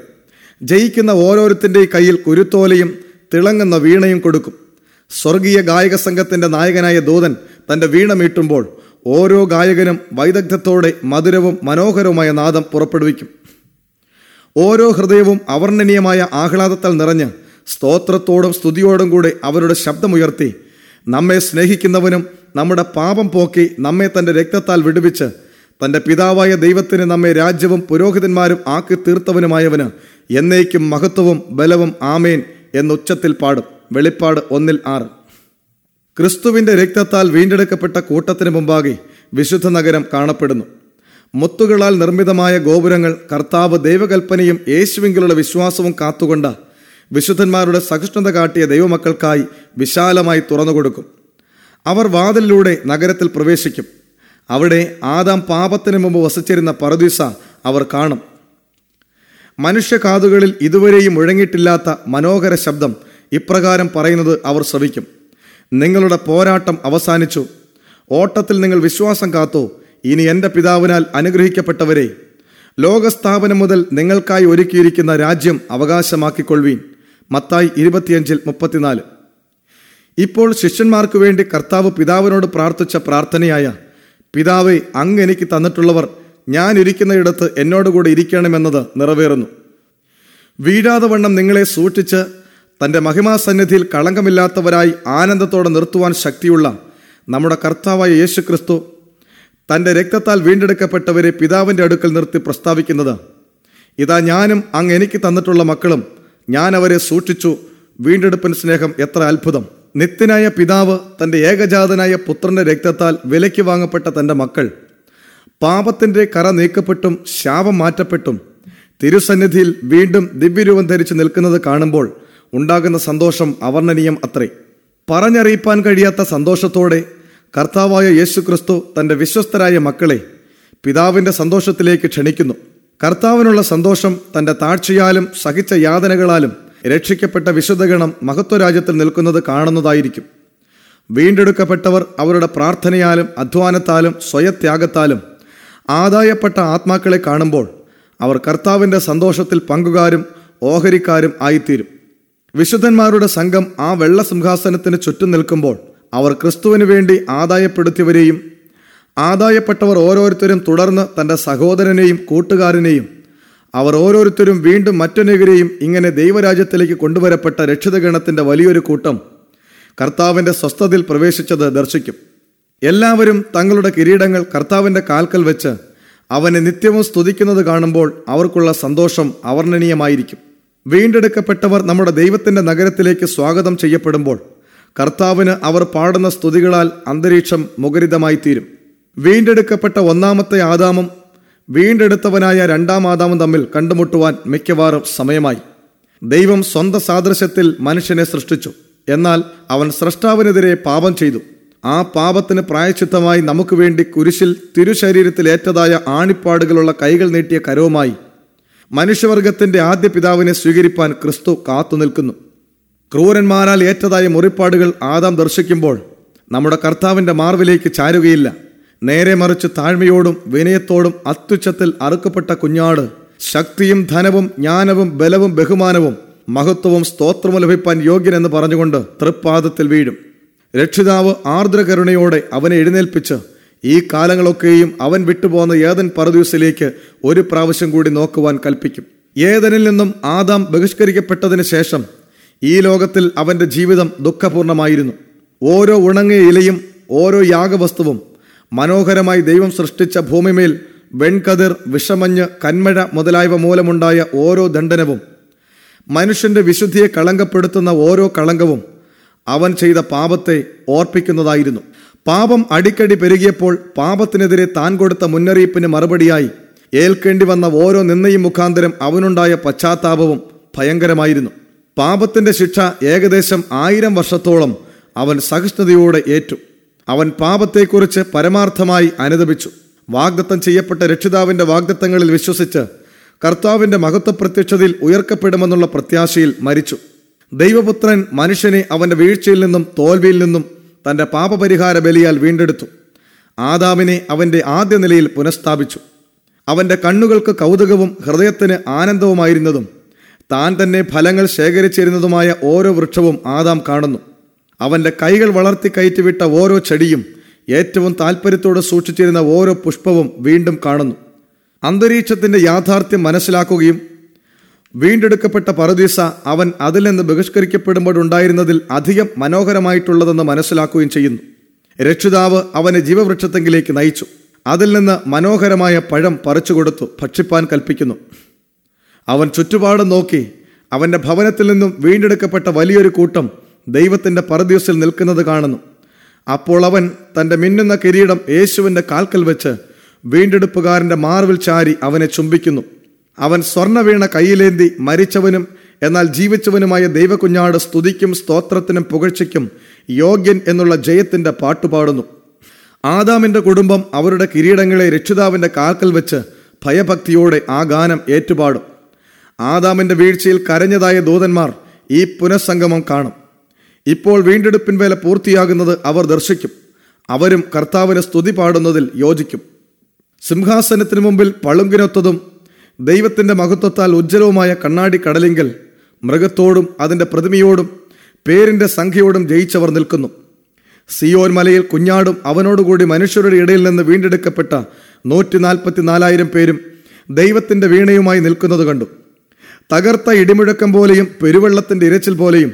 ജയിക്കുന്ന ഓരോരുത്തിന്റെയും കയ്യിൽ കുരുത്തോലയും തിളങ്ങുന്ന വീണയും കൊടുക്കും. സ്വർഗീയ ഗായക സംഘത്തിന്റെ നായകനായ ദൂതൻ തന്റെ വീണ മീട്ടുമ്പോൾ ഓരോ ഗായകനും വൈദഗ്ധ്യത്തോടെ മധുരവും മനോഹരവുമായ നാദം പുറപ്പെടുവിക്കും. ഓരോ ഹൃദയവും അവർണനീയമായ ആഹ്ലാദത്താൽ നിറഞ്ഞ് സ്തോത്രത്തോടും സ്തുതിയോടും കൂടെ അവരുടെ ശബ്ദമുയർത്തി നമ്മെ സ്നേഹിക്കുന്നവനും നമ്മുടെ പാപം പോക്കി നമ്മെ തന്റെ രക്തത്താൽ വിടുവിച്ച് തന്റെ പിതാവായ ദൈവത്തിന് നമ്മെ രാജ്യവും പുരോഹിതന്മാരും ആക്കി തീർത്തവനുമായവന് എന്നേക്കും മഹത്വവും ബലവും ആമേൻ എന്നുച്ചത്തിൽ പാടും. വെളിപ്പാട് ഒന്നിൽ ആറ്. ക്രിസ്തുവിന്റെ രക്തത്താൽ വീണ്ടെടുക്കപ്പെട്ട കൂട്ടത്തിന് മുമ്പാകെ വിശുദ്ധ നഗരം കാണപ്പെടുന്നു. മുത്തുകളാൽ നിർമ്മിതമായ ഗോപുരങ്ങൾ കർത്താവ് ദൈവകൽപ്പനയും യേശുവിങ്കിലുള്ള വിശ്വാസവും കാത്തുകൊണ്ട വിശുദ്ധന്മാരുടെ സഹിഷ്ണുത കാട്ടിയ ദൈവമക്കൾക്കായി വിശാലമായി തുറന്നുകൊടുക്കും. അവർ വാതിലിലൂടെ നഗരത്തിൽ പ്രവേശിക്കും. അവിടെ ആദാം പാപത്തിന് മുമ്പ് വസിച്ചിരുന്ന പറുദീസ അവർ കാണും. മനുഷ്യ കാതുകളിൽ ഇതുവരെയും മുഴങ്ങിയിട്ടില്ലാത്ത മനോഹര ശബ്ദം ഇപ്രകാരം പറയുന്നത് അവർ ശ്രവിക്കും. നിങ്ങളുടെ പോരാട്ടം അവസാനിച്ചു. ഓട്ടത്തിൽ നിങ്ങൾ വിശ്വാസം കാത്തു. ഇനി എന്റെ പിതാവിനാൽ അനുഗ്രഹിക്കപ്പെട്ടവരെ. ലോകസ്ഥാപനം മുതൽ നിങ്ങൾക്കായി ഒരുക്കിയിരിക്കുന്ന രാജ്യം അവകാശമാക്കിക്കൊള്ളുവീൻ. മത്തായി ഇരുപത്തിയഞ്ചിൽ മുപ്പത്തിനാല്. ഇപ്പോൾ ശിഷ്യന്മാർക്ക് വേണ്ടി കർത്താവ് പിതാവിനോട് പ്രാർത്ഥിച്ച പ്രാർത്ഥനയായ പിതാവെ അങ്ങ് എനിക്ക് തന്നിട്ടുള്ളവർ ഞാൻ ഇരിക്കുന്നയിടത്ത് എന്നോടുകൂടി ഇരിക്കണമെന്നത് നിറവേറുന്നു. വീഴാതെ വണ്ണം നിങ്ങളെ സൂക്ഷിച്ച് തന്റെ മഹിമാസന്നിധിയിൽ കളങ്കമില്ലാത്തവരായി ആനന്ദത്തോടെ നിർത്തുവാൻ ശക്തിയുള്ള നമ്മുടെ കർത്താവായ യേശു ക്രിസ്തു തന്റെ രക്തത്താൽ വീണ്ടെടുക്കപ്പെട്ടവരെ പിതാവിന്റെ അടുക്കൽ നിർത്തി പ്രസ്താവിക്കുന്നത് ഇതാ ഞാനും അങ്ങ് എനിക്ക് തന്നിട്ടുള്ള മക്കളും ഞാൻ അവരെ സൂക്ഷിച്ചു വീണ്ടെടുപ്പൻ സ്നേഹം എത്ര അത്ഭുതം. നിത്യനായ പിതാവ് തന്റെ ഏകജാതനായ പുത്രന്റെ രക്തത്താൽ വിലയ്ക്ക് വാങ്ങപ്പെട്ട തന്റെ മക്കൾ. പാപത്തിന്റെ കറ നീക്കപ്പെട്ടും ശാപം മാറ്റപ്പെട്ടും. തിരുസന്നിധിയിൽ വീണ്ടും ദിവ്യരൂപം ധരിച്ചു നിൽക്കുന്നത് കാണുമ്പോൾ ഉണ്ടാകുന്ന സന്തോഷം അവർണനീയം അത്രേ. പറഞ്ഞറിയിപ്പാൻ കഴിയാത്ത സന്തോഷത്തോടെ കർത്താവായ യേശു ക്രിസ്തു തന്റെ വിശ്വസ്തരായ മക്കളെ പിതാവിന്റെ സന്തോഷത്തിലേക്ക് ക്ഷണിക്കുന്നു. കർത്താവിനുള്ള സന്തോഷം തന്റെ താഴ്ചയാലും സഹിച്ച യാതനകളാലും രക്ഷിക്കപ്പെട്ട വിശുദ്ധഗണം മഹത്വരാജ്യത്തിൽ നിൽക്കുന്നത് കാണുന്നതായിരിക്കും. വീണ്ടെടുക്കപ്പെട്ടവർ അവരുടെ പ്രാർത്ഥനയാലും അധ്വാനത്താലും സ്വയത്യാഗത്താലും ആദായപ്പെട്ട ആത്മാക്കളെ കാണുമ്പോൾ അവർ കർത്താവിന്റെ സന്തോഷത്തിൽ പങ്കുകാരും ഓഹരിക്കാരും ആയിത്തീരും. വിശുദ്ധന്മാരുടെ സംഘം ആ വെള്ള സിംഹാസനത്തിന് ചുറ്റും നിൽക്കുമ്പോൾ അവർ ക്രിസ്തുവിന് വേണ്ടി ആദായപ്പെടുത്തിയവരെയും ആദായപ്പെട്ടവർ ഓരോരുത്തരും തുടർന്ന് തന്റെ സഹോദരനെയും കൂട്ടുകാരനെയും അവർ ഓരോരുത്തരും വീണ്ടും മറ്റനേകരെയും ഇങ്ങനെ ദൈവരാജ്യത്തിലേക്ക് കൊണ്ടുവരപ്പെട്ട രക്ഷിതഗണത്തിന്റെ വലിയൊരു കൂട്ടം കർത്താവിന്റെ സ്വസ്ഥതയിൽ പ്രവേശിച്ചത് ദർശിക്കും. എല്ലാവരും തങ്ങളുടെ കിരീടങ്ങൾ കർത്താവിന്റെ കാൽക്കൽ വെച്ച് അവനെ നിത്യവും സ്തുതിക്കുന്നത് കാണുമ്പോൾ അവർക്കുള്ള സന്തോഷം അവർണനീയമായിരിക്കും. വീണ്ടെടുക്കപ്പെട്ടവർ നമ്മുടെ ദൈവത്തിന്റെ നഗരത്തിലേക്ക് സ്വാഗതം ചെയ്യപ്പെടുമ്പോൾ കർത്താവിന് അവർ പാടുന്ന സ്തുതികളാൽ അന്തരീക്ഷം മുഖരിതമായി തീരും വീണ്ടെടുക്കപ്പെട്ട ഒന്നാമത്തെ ആദാമും വീണ്ടെടുത്തവനായ രണ്ടാം ആദാമും തമ്മിൽ കണ്ടുമുട്ടുവാൻ മിക്കവാറും സമയമായി. ദൈവം സ്വന്തം സാദൃശ്യത്തിൽ മനുഷ്യനെ സൃഷ്ടിച്ചു. എന്നാൽ അവൻ സ്രഷ്ടാവിനെതിരെ പാപം ചെയ്തു. ആ പാപത്തിന് പ്രായച്ചിത്തമായി നമുക്ക് വേണ്ടി കുരിശിൽ തിരുശരീരത്തിൽ ഏറ്റതായ ആണിപ്പാടുകളുള്ള കൈകൾ നീട്ടിയ കരവുമായി മനുഷ്യവർഗത്തിന്റെ ആദ്യ പിതാവിനെ സ്വീകരിപ്പാൻ ക്രിസ്തു കാത്തു നിൽക്കുന്നു. ക്രൂരന്മാരാൽ ഏറ്റതായ മുറിപ്പാടുകൾ ആദാം ദർശിക്കുമ്പോൾ നമ്മുടെ കർത്താവിന്റെ മാർവിലേക്ക് ചാരുകയില്ല. നേരെ മറിച്ച് താഴ്മയോടും വിനയത്തോടും അത്യുച്ചത്തിൽ അറുക്കപ്പെട്ട കുഞ്ഞാട് ശക്തിയും ധനവും ജ്ഞാനവും ബലവും ബഹുമാനവും മഹത്വവും സ്തോത്രവും ലഭിപ്പാൻ യോഗ്യനെന്ന് പറഞ്ഞുകൊണ്ട് തൃപ്പാദത്തിൽ വീഴും. രക്ഷിതാവ് ആർദ്രകരുണയോടെ അവനെ എഴുന്നേൽപ്പിച്ച് ഈ കാലങ്ങളൊക്കെയും അവൻ വിട്ടുപോകുന്ന ഏതൻ പരദൂസിലേക്ക് ഒരു പ്രാവശ്യം കൂടി നോക്കുവാൻ കൽപ്പിക്കും. ഏതനിൽ നിന്നും ആദാം ബഹിഷ്കരിക്കപ്പെട്ടതിന് ശേഷം ഈ ലോകത്തിൽ അവന്റെ ജീവിതം ദുഃഖപൂർണമായിരുന്നു. ഓരോ ഉണങ്ങിയ ഇലയും ഓരോ യാഗവസ്തുവും മനോഹരമായി ദൈവം സൃഷ്ടിച്ച ഭൂമിമേൽ വെൺകതിർ വിഷമഞ്ഞ് കന്മഴ മുതലായവ മൂലമുണ്ടായ ഓരോ ദണ്ഡനവും മനുഷ്യന്റെ വിശുദ്ധിയെ കളങ്കപ്പെടുത്തുന്ന ഓരോ കളങ്കവും അവൻ ചെയ്ത പാപത്തെ ഓർപ്പിക്കുന്നതായിരുന്നു. പാപം അടിക്കടി പെരുകിയപ്പോൾ പാപത്തിനെതിരെ താൻ കൊടുത്ത മുന്നറിയിപ്പിന് മറുപടിയായി ഏൽക്കേണ്ടി വന്ന ഓരോ നിന്നയും മുഖാന്തരം അവനുണ്ടായ പശ്ചാത്താപവും ഭയങ്കരമായിരുന്നു. പാപത്തിന്റെ ശിക്ഷ ഏകദേശം ആയിരം വർഷത്തോളം അവൻ സഹിഷ്ണുതയോടെ ഏറ്റു. അവൻ പാപത്തെക്കുറിച്ച് പരമാർത്ഥമായി അനുദപിച്ചു. വാഗ്ദത്തം ചെയ്യപ്പെട്ട രക്ഷിതാവിന്റെ വാഗ്ദത്തങ്ങളിൽ വിശ്വസിച്ച് കർത്താവിന്റെ മഹത്വ പ്രത്യക്ഷതയിൽ ഉയർക്കപ്പെടുമെന്നുള്ള പ്രത്യാശയിൽ മരിച്ചു. ദൈവപുത്രൻ മനുഷ്യനെ അവന്റെ വീഴ്ചയിൽ നിന്നും തോൽവിയിൽ നിന്നും തന്റെ പാപപരിഹാര ബലിയാൽ വീണ്ടെടുത്തു. ആദാമിനെ അവന്റെ ആദ്യ നിലയിൽ പുനഃസ്ഥാപിച്ചു. അവന്റെ കണ്ണുകൾക്ക് കൗതുകവും ഹൃദയത്തിന് ആനന്ദവുമായിരുന്നതും താൻ തന്നെ ഫലങ്ങൾ ശേഖരിച്ചിരുന്നതുമായ ഓരോ വൃക്ഷവും ആദാം കാണുന്നു. അവന്റെ കൈകൾ വളർത്തി കയറ്റിവിട്ട ഓരോ ചെടിയും ഏറ്റവും താല്പര്യത്തോടെ സൂക്ഷിച്ചിരുന്ന ഓരോ പുഷ്പവും വീണ്ടും കാണുന്നു. അന്തരീക്ഷത്തിന്റെ യാഥാർത്ഥ്യം മനസ്സിലാക്കുകയും വീണ്ടെടുക്കപ്പെട്ട പറുദീസ അവൻ അതിൽ നിന്ന് ബഹിഷ്കരിക്കപ്പെടുമ്പോഴുണ്ടായിരുന്നതിൽ അധികം മനോഹരമായിട്ടുള്ളതെന്ന് മനസ്സിലാക്കുകയും ചെയ്യുന്നു. രക്ഷിതാവ് അവനെ ജീവവൃക്ഷത്തെങ്കിലേക്ക് നയിച്ചു. അതിൽ നിന്ന് മനോഹരമായ പഴം പറിച്ചു കൊടുത്തു ഭക്ഷിപ്പാൻ കൽപ്പിക്കുന്നു. അവൻ ചുറ്റുപാടും നോക്കി അവന്റെ ഭവനത്തിൽ നിന്നും വീണ്ടെടുക്കപ്പെട്ട വലിയൊരു കൂട്ടം ദൈവത്തിന്റെ പരദീസിൽ നിൽക്കുന്നത് കാണുന്നു. അപ്പോൾ അവൻ തന്റെ മിന്നുന്ന കിരീടം യേശുവിന്റെ കാൽക്കൽ വെച്ച് വീണ്ടെടുപ്പുകാരന്റെ മാർവിൽ ചാരി അവനെ ചുംബിക്കുന്നു. അവൻ സ്വർണവീണ കയ്യിലേന്തി മരിച്ചവനും എന്നാൽ ജീവിച്ചവനുമായ ദൈവകുഞ്ഞാട് സ്തുതിക്കും സ്തോത്രത്തിനും പുകഴ്ചയ്ക്കും യോഗ്യൻ എന്നുള്ള ജയത്തിന്റെ പാട്ടുപാടുന്നു. ആദാമിന്റെ കുടുംബം അവരുടെ കിരീടങ്ങളെ രക്ഷിതാവിന്റെ കാക്കൽ വെച്ച് ഭയഭക്തിയോടെ ആ ഗാനം ഏറ്റുപാടും. ആദാമിന്റെ വീഴ്ചയിൽ കരഞ്ഞതായ ദൂതന്മാർ ഈ പുനഃസംഗമം കാണും. ഇപ്പോൾ വീണ്ടെടുപ്പിൻ വേല പൂർത്തിയാകുന്നത് അവർ ദർശിക്കും. അവരും കർത്താവിന് സ്തുതി പാടുന്നതിൽ യോജിക്കും. സിംഹാസനത്തിനു മുമ്പിൽ പളുങ്കിനൊത്തതും ദൈവത്തിന്റെ മഹത്വത്താൽ ഉജ്ജ്വലവുമായ കണ്ണാടി കടലിങ്കൽ മൃഗത്തോടും അതിന്റെ പ്രതിമയോടും പേരിന്റെ സംഖ്യയോടും ജയിച്ചവർ നിൽക്കുന്നു. സിയോൻ മലയിൽ കുഞ്ഞാടും അവനോടുകൂടി മനുഷ്യരുടെ ഇടയിൽ നിന്ന് വീണ്ടെടുക്കപ്പെട്ട നൂറ്റി നാൽപ്പത്തി നാലായിരം പേരും ദൈവത്തിന്റെ വീണയുമായി നിൽക്കുന്നത് കണ്ടു. തകർത്ത ഇടിമുഴക്കം പോലെയും പെരുവെള്ളത്തിന്റെ ഇരച്ചിൽ പോലെയും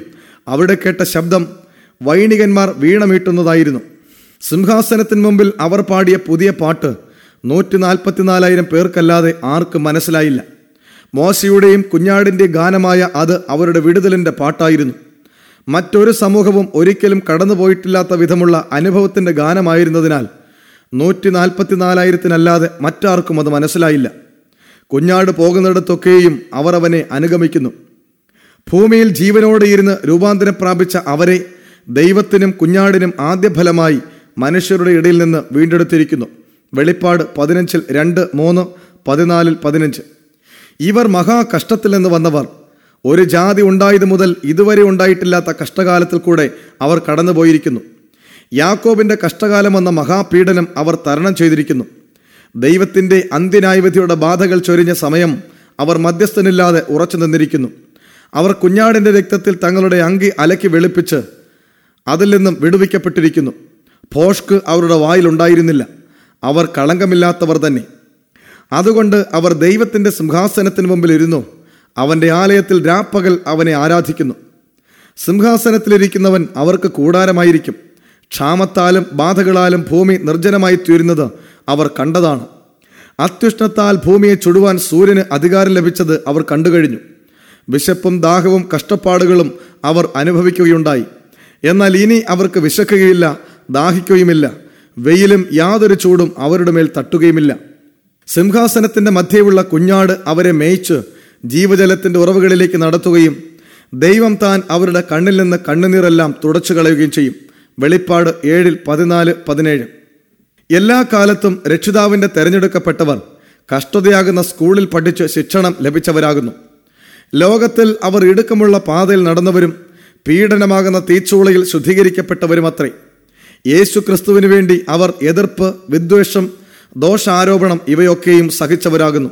അവിടെ കേട്ട ശബ്ദം വൈണികന്മാർ വീണമീട്ടുന്നതായിരുന്നു. സിംഹാസനത്തിന് മുമ്പിൽ അവർ പാടിയ പുതിയ പാട്ട് നൂറ്റി നാൽപ്പത്തിനാലായിരം പേർക്കല്ലാതെ ആർക്കും മനസ്സിലായില്ല. മോശയുടെയും കുഞ്ഞാടിന്റെ ഗാനമായ അത് അവരുടെ വിടുതലിന്റെ പാട്ടായിരുന്നു. മറ്റൊരു സമൂഹവും ഒരിക്കലും കടന്നുപോയിട്ടില്ലാത്ത വിധമുള്ള അനുഭവത്തിന്റെ ഗാനമായിരുന്നതിനാൽ നൂറ്റി നാൽപ്പത്തിനാലായിരത്തിനല്ലാതെ മറ്റാർക്കും അത് മനസ്സിലായില്ല. കുഞ്ഞാട് പോകുന്നിടത്തൊക്കെയും അവർ അവനെ അനുഗമിക്കുന്നു. ഭൂമിയിൽ ജീവനോടെ ഇരുന്ന് രൂപാന്തരം പ്രാപിച്ച അവരെ ദൈവത്തിനും കുഞ്ഞാടിനും ആദ്യഫലമായി മനുഷ്യരുടെ ഇടയിൽ നിന്ന് വീണ്ടെടുത്തിരിക്കുന്നു. വെളിപ്പാട് പതിനഞ്ചിൽ രണ്ട് മൂന്ന് പതിനാലിൽ പതിനഞ്ച്. ഇവർ മഹാകഷ്ടത്തിൽ നിന്ന് വന്നവർ. ഒരു ജാതി ഉണ്ടായത് മുതൽ ഇതുവരെ ഉണ്ടായിട്ടില്ലാത്ത കഷ്ടകാലത്തിൽ കൂടെ അവർ കടന്നുപോയിരിക്കുന്നു. യാക്കോബിന്റെ കഷ്ടകാലം എന്ന മഹാപീഡനം അവർ തരണം ചെയ്തിരിക്കുന്നു. ദൈവത്തിന്റെ അന്ത്യന്യായവിധിയുടെ ബാധകൾ ചൊരിഞ്ഞ സമയം അവർ മധ്യസ്ഥനില്ലാതെ ഉറച്ചു നിന്നിരിക്കുന്നു. അവർ കുഞ്ഞാടിന്റെ രക്തത്തിൽ തങ്ങളുടെ അങ്കി അലക്കി വെളുപ്പിച്ച് അതിൽ നിന്നും വിടുവിക്കപ്പെട്ടിരിക്കുന്നു. ഭോഷ്ക് അവരുടെ വായിലുണ്ടായിരുന്നില്ല അവർ കളങ്കമില്ലാത്തവർ തന്നെ. അതുകൊണ്ട് അവർ ദൈവത്തിന്റെ സിംഹാസനത്തിന് മുമ്പിൽ ഇരുന്നു. അവന്റെ ആലയത്തിൽ രാപ്പകൽ അവനെ ആരാധിക്കുന്നു. സിംഹാസനത്തിലിരിക്കുന്നവൻ അവർക്ക് കൂടാരമായിരിക്കും. ക്ഷാമത്താലും ബാധകളാലും ഭൂമി നിർജനമായി തീരുന്നത് അവർ കണ്ടതാണ്. അത്യുഷ്ണത്താൽ ഭൂമിയെ ചുടുവാൻ സൂര്യന് അധികാരം ലഭിച്ചത് അവർ കണ്ടുകഴിഞ്ഞു. വിശപ്പും ദാഹവും കഷ്ടപ്പാടുകളും അവർ അനുഭവിക്കുകയുണ്ടായി. എന്നാൽ ഇനി അവർക്ക് വിശക്കുകയില്ല ദാഹിക്കുകയുമില്ല. വെയിലും യാതൊരു ചൂടും അവരുടെ മേൽ തട്ടുകയുമില്ല. സിംഹാസനത്തിന്റെ മധ്യയുള്ള കുഞ്ഞാട് അവരെ മേയിച്ച് ജീവജലത്തിന്റെ ഉറവുകളിലേക്ക് നടത്തുകയും ദൈവം താൻ അവരുടെ കണ്ണിൽ നിന്ന് കണ്ണുനീരെല്ലാം തുടച്ചു കളയുകയും ചെയ്യും. വെളിപ്പാട് ഏഴിൽ പതിനാല് പതിനേഴ്. എല്ലാ കാലത്തും രക്ഷിതാവിന്റെ തെരഞ്ഞെടുക്കപ്പെട്ടവർ കഷ്ടതയാകുന്ന സ്കൂളിൽ പഠിച്ച് ശിക്ഷണം ലഭിച്ചവരാകുന്നു. ലോകത്തിൽ അവർ ഇടുക്കമുള്ള പാതയിൽ നടന്നവരും പീഡനമാകുന്ന തീച്ചൂളയിൽ ശുദ്ധീകരിക്കപ്പെട്ടവരുമത്രേ. യേശു ക്രിസ്തുവിന് വേണ്ടി അവർ എതിർപ്പ് വിദ്വേഷം ദോഷാരോപണം ഇവയൊക്കെയും സഹിച്ചവരാകുന്നു.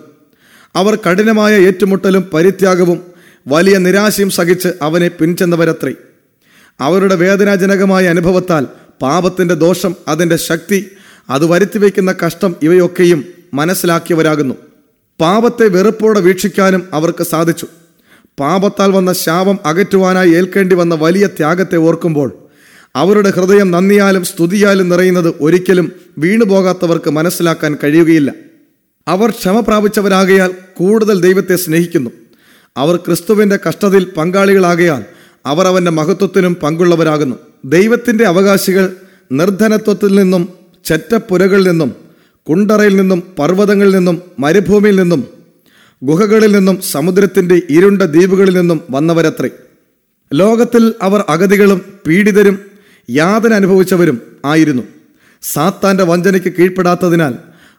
അവർ കഠിനമായ ഏറ്റുമുട്ടലും പരിത്യാഗവും വലിയ നിരാശയും സഹിച്ച് അവനെ പിൻചെന്നവരത്രേ. അവരുടെ വേദനാജനകമായ അനുഭവത്താൽ പാപത്തിന്റെ ദോഷം അതിന്റെ ശക്തി അത് വരുത്തിവെക്കുന്ന കഷ്ടം ഇവയൊക്കെയും മനസ്സിലാക്കിയവരാകുന്നു. പാപത്തെ വെറുപ്പോടെ വീക്ഷിക്കാനും അവർക്ക് സാധിച്ചു. പാപത്താൽ വന്ന ശാപം അകറ്റുവാനായി ഏൽക്കേണ്ടി വന്ന വലിയ ത്യാഗത്തെ ഓർക്കുമ്പോൾ അവരുടെ ഹൃദയം നന്ദിയാലും സ്തുതിയാലും നിറയുന്നത് ഒരിക്കലും വീണുപോകാത്തവർക്ക് മനസ്സിലാക്കാൻ കഴിയുകയില്ല. അവർ ക്ഷമ പ്രാപിച്ചവരാകയാൽ കൂടുതൽ ദൈവത്തെ സ്നേഹിക്കുന്നു. അവർ ക്രിസ്തുവിന്റെ കഷ്ടതയിൽ പങ്കാളികളാകയാൽ അവർ അവന്റെ മഹത്വത്തിനും പങ്കുള്ളവരാകുന്നു. ദൈവത്തിന്റെ അവകാശികൾ നിർധനത്വത്തിൽ നിന്നും ചെറ്റപ്പുരകളിൽ നിന്നും കുണ്ടറയിൽ നിന്നും പർവതങ്ങളിൽ നിന്നും മരുഭൂമിയിൽ നിന്നും ഗുഹകളിൽ നിന്നും സമുദ്രത്തിന്റെ ഇരുണ്ട ദ്വീപുകളിൽ നിന്നും വന്നവരത്രേ. ലോകത്തിൽ അവർ അഗതികളും പീഡിതരും യാതന അനുഭവിച്ചവരും ആയിരുന്നു. സാത്താന്റെ വഞ്ചനയ്ക്ക് കീഴ്പ്പെടാത്തതിനാൽ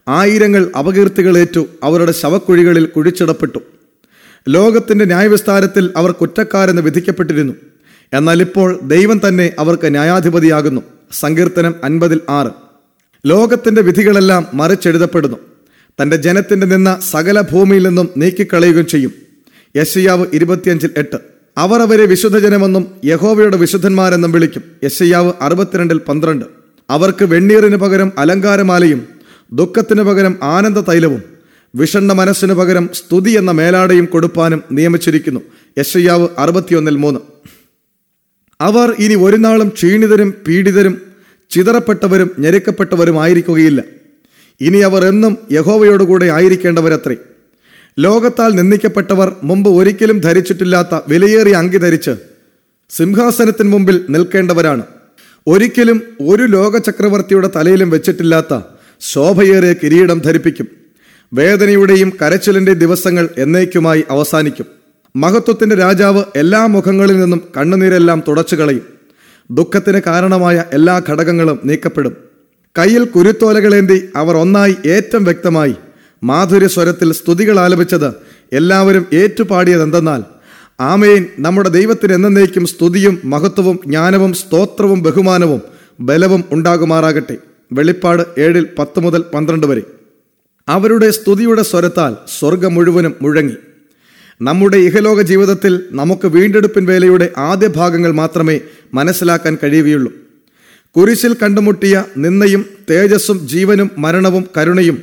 ആയിരങ്ങൾ അപകീർത്തികളേറ്റു അവരുടെ ശവക്കുഴികളിൽ കുഴിച്ചിടപ്പെട്ടു. ലോകത്തിന്റെ ന്യായവിസ്താരത്തിൽ അവർ കുറ്റക്കാരെന്ന് വിധിക്കപ്പെട്ടിരുന്നു. എന്നാൽ ഇപ്പോൾ ദൈവം തന്നെ അവർക്ക് ന്യായാധിപതിയാകുന്നു. സങ്കീർത്തനം അൻപതിൽ ആറ്. ലോകത്തിന്റെ വിധികളെല്ലാം മറിച്ചെഴുതപ്പെടുന്നു. തന്റെ ജനത്തിന്റെ നിന്ന സകല ഭൂമിയിൽ നിന്നും നീക്കിക്കളയുകയും ചെയ്യും. യശയാവ് ഇരുപത്തിയഞ്ചിൽ എട്ട്. അവർ അവരെ വിശുദ്ധജനമെന്നും യഹോവയുടെ വിശുദ്ധന്മാരെന്നും വിളിക്കും. യശയ്യാവ് അറുപത്തിരണ്ടിൽ പന്ത്രണ്ട്. അവർക്ക് വെണ്ണീറിന് പകരം അലങ്കാരമാലയും ദുഃഖത്തിന് പകരം ആനന്ദ തൈലവും വിഷണ്ണ മനസ്സിന് പകരം സ്തുതി എന്ന മേലാടയും കൊടുപ്പാനും നിയമിച്ചിരിക്കുന്നു. യശയ്യാവ് അറുപത്തിയൊന്നിൽ മൂന്ന്. അവർ ഇനി ഒരു നാളും ക്ഷീണിതരും പീഡിതരും ചിതറപ്പെട്ടവരും ഞെരുക്കപ്പെട്ടവരുമായിരിക്കുകയില്ല ഇനി അവർ എന്നും യഹോവയോടുകൂടെ ആയിരിക്കേണ്ടവരത്രേ. ലോകത്താൽ നിന്ദിക്കപ്പെട്ടവർ മുമ്പ് ഒരിക്കലും ധരിച്ചിട്ടില്ലാത്ത വിലയേറിയ അങ്കി ധരിച്ച് സിംഹാസനത്തിന് മുമ്പിൽ നിൽക്കേണ്ടവരാണ്. ഒരിക്കലും ഒരു ലോക ചക്രവർത്തിയുടെ തലയിലും വെച്ചിട്ടില്ലാത്ത ശോഭയേറിയ കിരീടം ധരിപ്പിക്കും. വേദനയുടെയും കരച്ചിലിന്റെ ദിവസങ്ങൾ എന്നേക്കുമായി അവസാനിക്കും. മഹത്വത്തിന്റെ രാജാവ് എല്ലാ മുഖങ്ങളിൽ നിന്നും കണ്ണുനീരെല്ലാം തുടച്ചു കളയും. ദുഃഖത്തിന് കാരണമായ എല്ലാ ഘടകങ്ങളും നീക്കപ്പെടും. കയ്യിൽ കുരുത്തോലകളേന്തി അവർ ഒന്നായി ഏറ്റവും വ്യക്തമായി മാധുര്യ സ്വരത്തിൽ സ്തുതികൾ ആലപിച്ചത് എല്ലാവരും ഏറ്റുപാടിയത് എന്തെന്നാൽ ആമേൻ നമ്മുടെ ദൈവത്തിന് എന്നേക്കും സ്തുതിയും മഹത്വവും ജ്ഞാനവും സ്തോത്രവും ബഹുമാനവും ബലവും ഉണ്ടാകുമാറാകട്ടെ. വെളിപ്പാട് ഏഴിൽ പത്ത് മുതൽ പന്ത്രണ്ട് വരെ. അവരുടെ സ്തുതിയുടെ സ്വരത്താൽ സ്വർഗം മുഴുവനും മുഴങ്ങി. നമ്മുടെ ഇഹലോക ജീവിതത്തിൽ നമുക്ക് വീണ്ടെടുപ്പിൻ വേലയുടെ ആദ്യ ഭാഗങ്ങൾ മാത്രമേ മനസ്സിലാക്കാൻ കഴിയുകയുള്ളൂ. കുരിശിൽ കണ്ടുമുട്ടിയ നിന്നയും തേജസ്സും ജീവനും മരണവും കരുണയും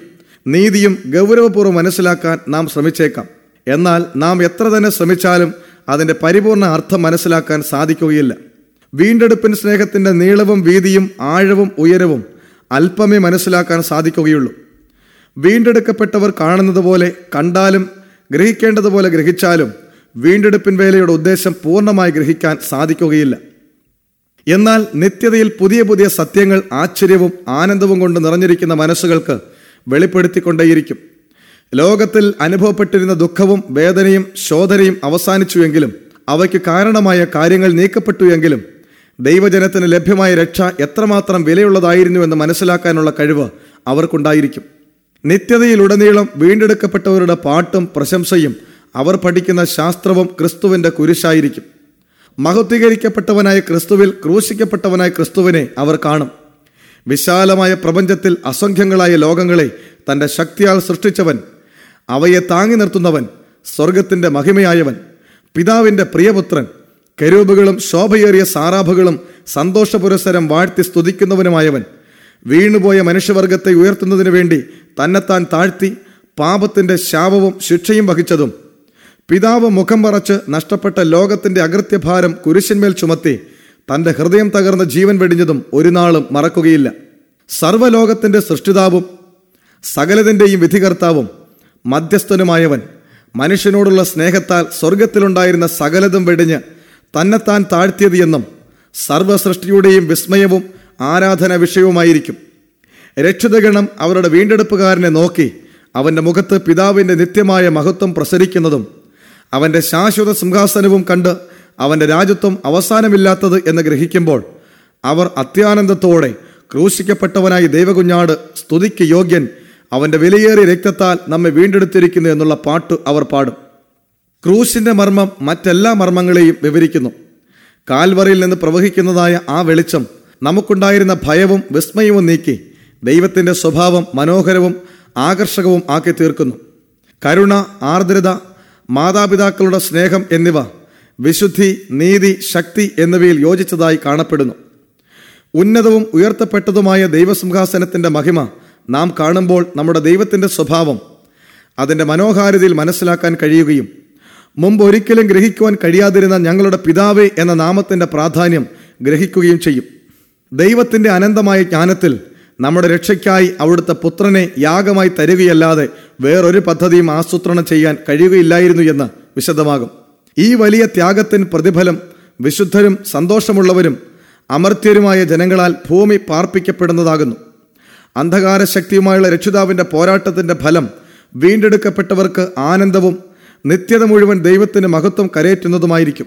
നീതിയും ഗൗരവപൂർവം മനസ്സിലാക്കാൻ നാം ശ്രമിച്ചേക്കാം. എന്നാൽ നാം എത്ര തന്നെ ശ്രമിച്ചാലും അതിന്റെ പരിപൂർണ അർത്ഥം മനസ്സിലാക്കാൻ സാധിക്കുകയില്ല. വീണ്ടെടുപ്പിൻ സ്നേഹത്തിന്റെ നീളവും വീതിയും ആഴവും ഉയരവും അല്പമേ മനസ്സിലാക്കാൻ സാധിക്കുകയുള്ളൂ. വീണ്ടെടുക്കപ്പെട്ടവർ കാണുന്നത് പോലെ കണ്ടാലും ഗ്രഹിക്കേണ്ടതുപോലെ ഗ്രഹിച്ചാലും വീണ്ടെടുപ്പിൻ വേലയുടെ ഉദ്ദേശം പൂർണമായി ഗ്രഹിക്കാൻ സാധിക്കുകയില്ല. എന്നാൽ നിത്യതയിൽ പുതിയ പുതിയ സത്യങ്ങൾ ആശ്ചര്യവും ആനന്ദവും കൊണ്ട് നിറഞ്ഞിരിക്കുന്ന മനസ്സുകൾക്ക് വെളിപ്പെടുത്തിക്കൊണ്ടേയിരിക്കും. ലോകത്തിൽ അനുഭവപ്പെട്ടിരുന്ന ദുഃഖവും വേദനയും ശോധനയും അവസാനിച്ചുവെങ്കിലും അവയ്ക്ക് കാരണമായ കാര്യങ്ങൾ നീക്കപ്പെട്ടു എങ്കിലും ദൈവജനത്തിന് ലഭ്യമായ രക്ഷ എത്രമാത്രം വിലയുള്ളതായിരുന്നുവെന്ന് മനസ്സിലാക്കാനുള്ള കഴിവ് അവർക്കുണ്ടായിരിക്കും. നിത്യതയിലുടനീളം വീണ്ടെടുക്കപ്പെട്ടവരുടെ പാട്ടും പ്രശംസയും അവർ പഠിക്കുന്ന ശാസ്ത്രവും ക്രിസ്തുവിന്റെ കുരിശായിരിക്കും. മഹത്വീകരിക്കപ്പെട്ടവനായ ക്രിസ്തുവിൽ ക്രൂശിക്കപ്പെട്ടവനായ ക്രിസ്തുവിനെ അവർ കാണും. വിശാലമായ പ്രപഞ്ചത്തിൽ അസംഖ്യങ്ങളായ ലോകങ്ങളെ തന്റെ ശക്തിയാൽ സൃഷ്ടിച്ചവൻ അവയെ താങ്ങി നിർത്തുന്നവൻ സ്വർഗത്തിന്റെ മഹിമയായവൻ പിതാവിന്റെ പ്രിയപുത്രൻ കരൂപുകളും ശോഭയേറിയ സാറാഭുകളും സന്തോഷപുരസരം വാഴ്ത്തി സ്തുതിക്കുന്നവനുമായവൻ വീണുപോയ മനുഷ്യവർഗത്തെ ഉയർത്തുന്നതിനു വേണ്ടി തന്നെത്താൻ താഴ്ത്തി പാപത്തിന്റെ ശാപവും ശിക്ഷയും വഹിച്ചതും പിതാവ് മുഖം പറച്ച് നഷ്ടപ്പെട്ട ലോകത്തിന്റെ അകൃത്യഭാരം കുരിശന്മേൽ ചുമത്തി തന്റെ ഹൃദയം തകർന്ന ജീവൻ വെടിഞ്ഞതും ഒരു നാളും മറക്കുകയില്ല. സർവലോകത്തിന്റെ സൃഷ്ടിതാവും സകലതിന്റെയും വിധികർത്താവും മധ്യസ്ഥനുമായവൻ മനുഷ്യനോടുള്ള സ്നേഹത്താൽ സ്വർഗത്തിലുണ്ടായിരുന്ന സകലതും വെടിഞ്ഞ് തന്നെത്താൻ താഴ്ത്തിയത് എന്നും സർവസൃഷ്ടിയുടെയും വിസ്മയവും ആരാധന വിഷയവുമായിരിക്കും. രക്ഷിതഗണം അവരുടെ വീണ്ടെടുപ്പുകാരനെ നോക്കി അവന്റെ മുഖത്ത് പിതാവിന്റെ നിത്യമായ മഹത്വം പ്രസരിക്കുന്നതും അവന്റെ ശാശ്വത സിംഹാസനവും കണ്ട് അവന്റെ രാജ്യത്വം അവസാനമില്ലാത്തത് എന്ന് ഗ്രഹിക്കുമ്പോൾ അവർ അത്യാനന്ദത്തോടെ ക്രൂശിക്കപ്പെട്ടവനായി ദൈവകുഞ്ഞാട് സ്തുതിക്ക് യോഗ്യൻ അവന്റെ വിലയേറിയ രക്തത്താൽ നമ്മെ വീണ്ടെടുത്തിരിക്കുന്നു എന്നുള്ള പാട്ട് അവർ പാടും. ക്രൂശിന്റെ മർമ്മം മറ്റെല്ലാ മർമ്മങ്ങളെയും വിവരിക്കുന്നു. കാൽവറിയിൽ നിന്ന് പ്രവഹിക്കുന്നതായ ആ വെളിച്ചം നമുക്കുണ്ടായിരുന്ന ഭയവും വിസ്മയവും നീക്കി ദൈവത്തിന്റെ സ്വഭാവം മനോഹരവും ആകർഷകവും ആക്കി തീർക്കുന്നു കരുണ ആർദ്രത മാതാപിതാക്കളുടെ സ്നേഹം എന്നിവ വിശുദ്ധി നീതി ശക്തി എന്നിവയിൽ യോജിച്ചതായി കാണപ്പെടുന്നു. ഉന്നതവും ഉയർത്തപ്പെട്ടതുമായ ദൈവസിംഹാസനത്തിന്റെ മഹിമ നാം കാണുമ്പോൾ നമ്മുടെ ദൈവത്തിന്റെ സ്വഭാവം അതിന്റെ മനോഹാരിതയിൽ മനസ്സിലാക്കാൻ കഴിയുകയും മുമ്പ് ഒരിക്കലും ഗ്രഹിക്കുവാൻ കഴിയാതിരുന്ന ഞങ്ങളുടെ പിതാവേ എന്ന നാമത്തിന്റെ പ്രാധാന്യം ഗ്രഹിക്കുകയും ചെയ്യും. ദൈവത്തിന്റെ അനന്തമായ ജ്ഞാനത്തിൽ നമ്മുടെ രക്ഷയ്ക്കായി അവിടുത്തെ പുത്രനെ യാഗമായി തരികയല്ലാതെ വേറൊരു പദ്ധതിയും ആസൂത്രണം ചെയ്യാൻ കഴിയുകയില്ലായിരുന്നു എന്ന് വിശദമാകും. ഈ വലിയ ത്യാഗത്തിന് പ്രതിഫലം വിശുദ്ധരും സന്തോഷമുള്ളവരും അമർത്യരുമായ ജനങ്ങളാൽ ഭൂമി പാർപ്പിക്കപ്പെടുന്നതാകുന്നു. അന്ധകാര ശക്തിയുമായുള്ള രക്ഷിതാവിന്റെ പോരാട്ടത്തിന്റെ ഫലം വീണ്ടെടുക്കപ്പെട്ടവർക്ക് ആനന്ദവും നിത്യത മുഴുവൻ ദൈവത്തിന് മഹത്വം കരയേറ്റുന്നതുമായിരിക്കും.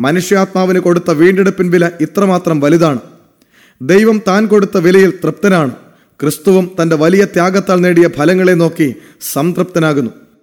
മനുഷ്യാത്മാവിന് കൊടുത്ത വീണ്ടെടുപ്പിൻ വില ഇത്രമാത്രം വലുതാണ്. ദൈവം താൻ കൊടുത്ത വിലയിൽ തൃപ്തനാണ്. ക്രിസ്തുവും തന്റെ വലിയ ത്യാഗത്താൽ നേടിയ ഫലങ്ങളെ നോക്കി സംതൃപ്തനാകുന്നു.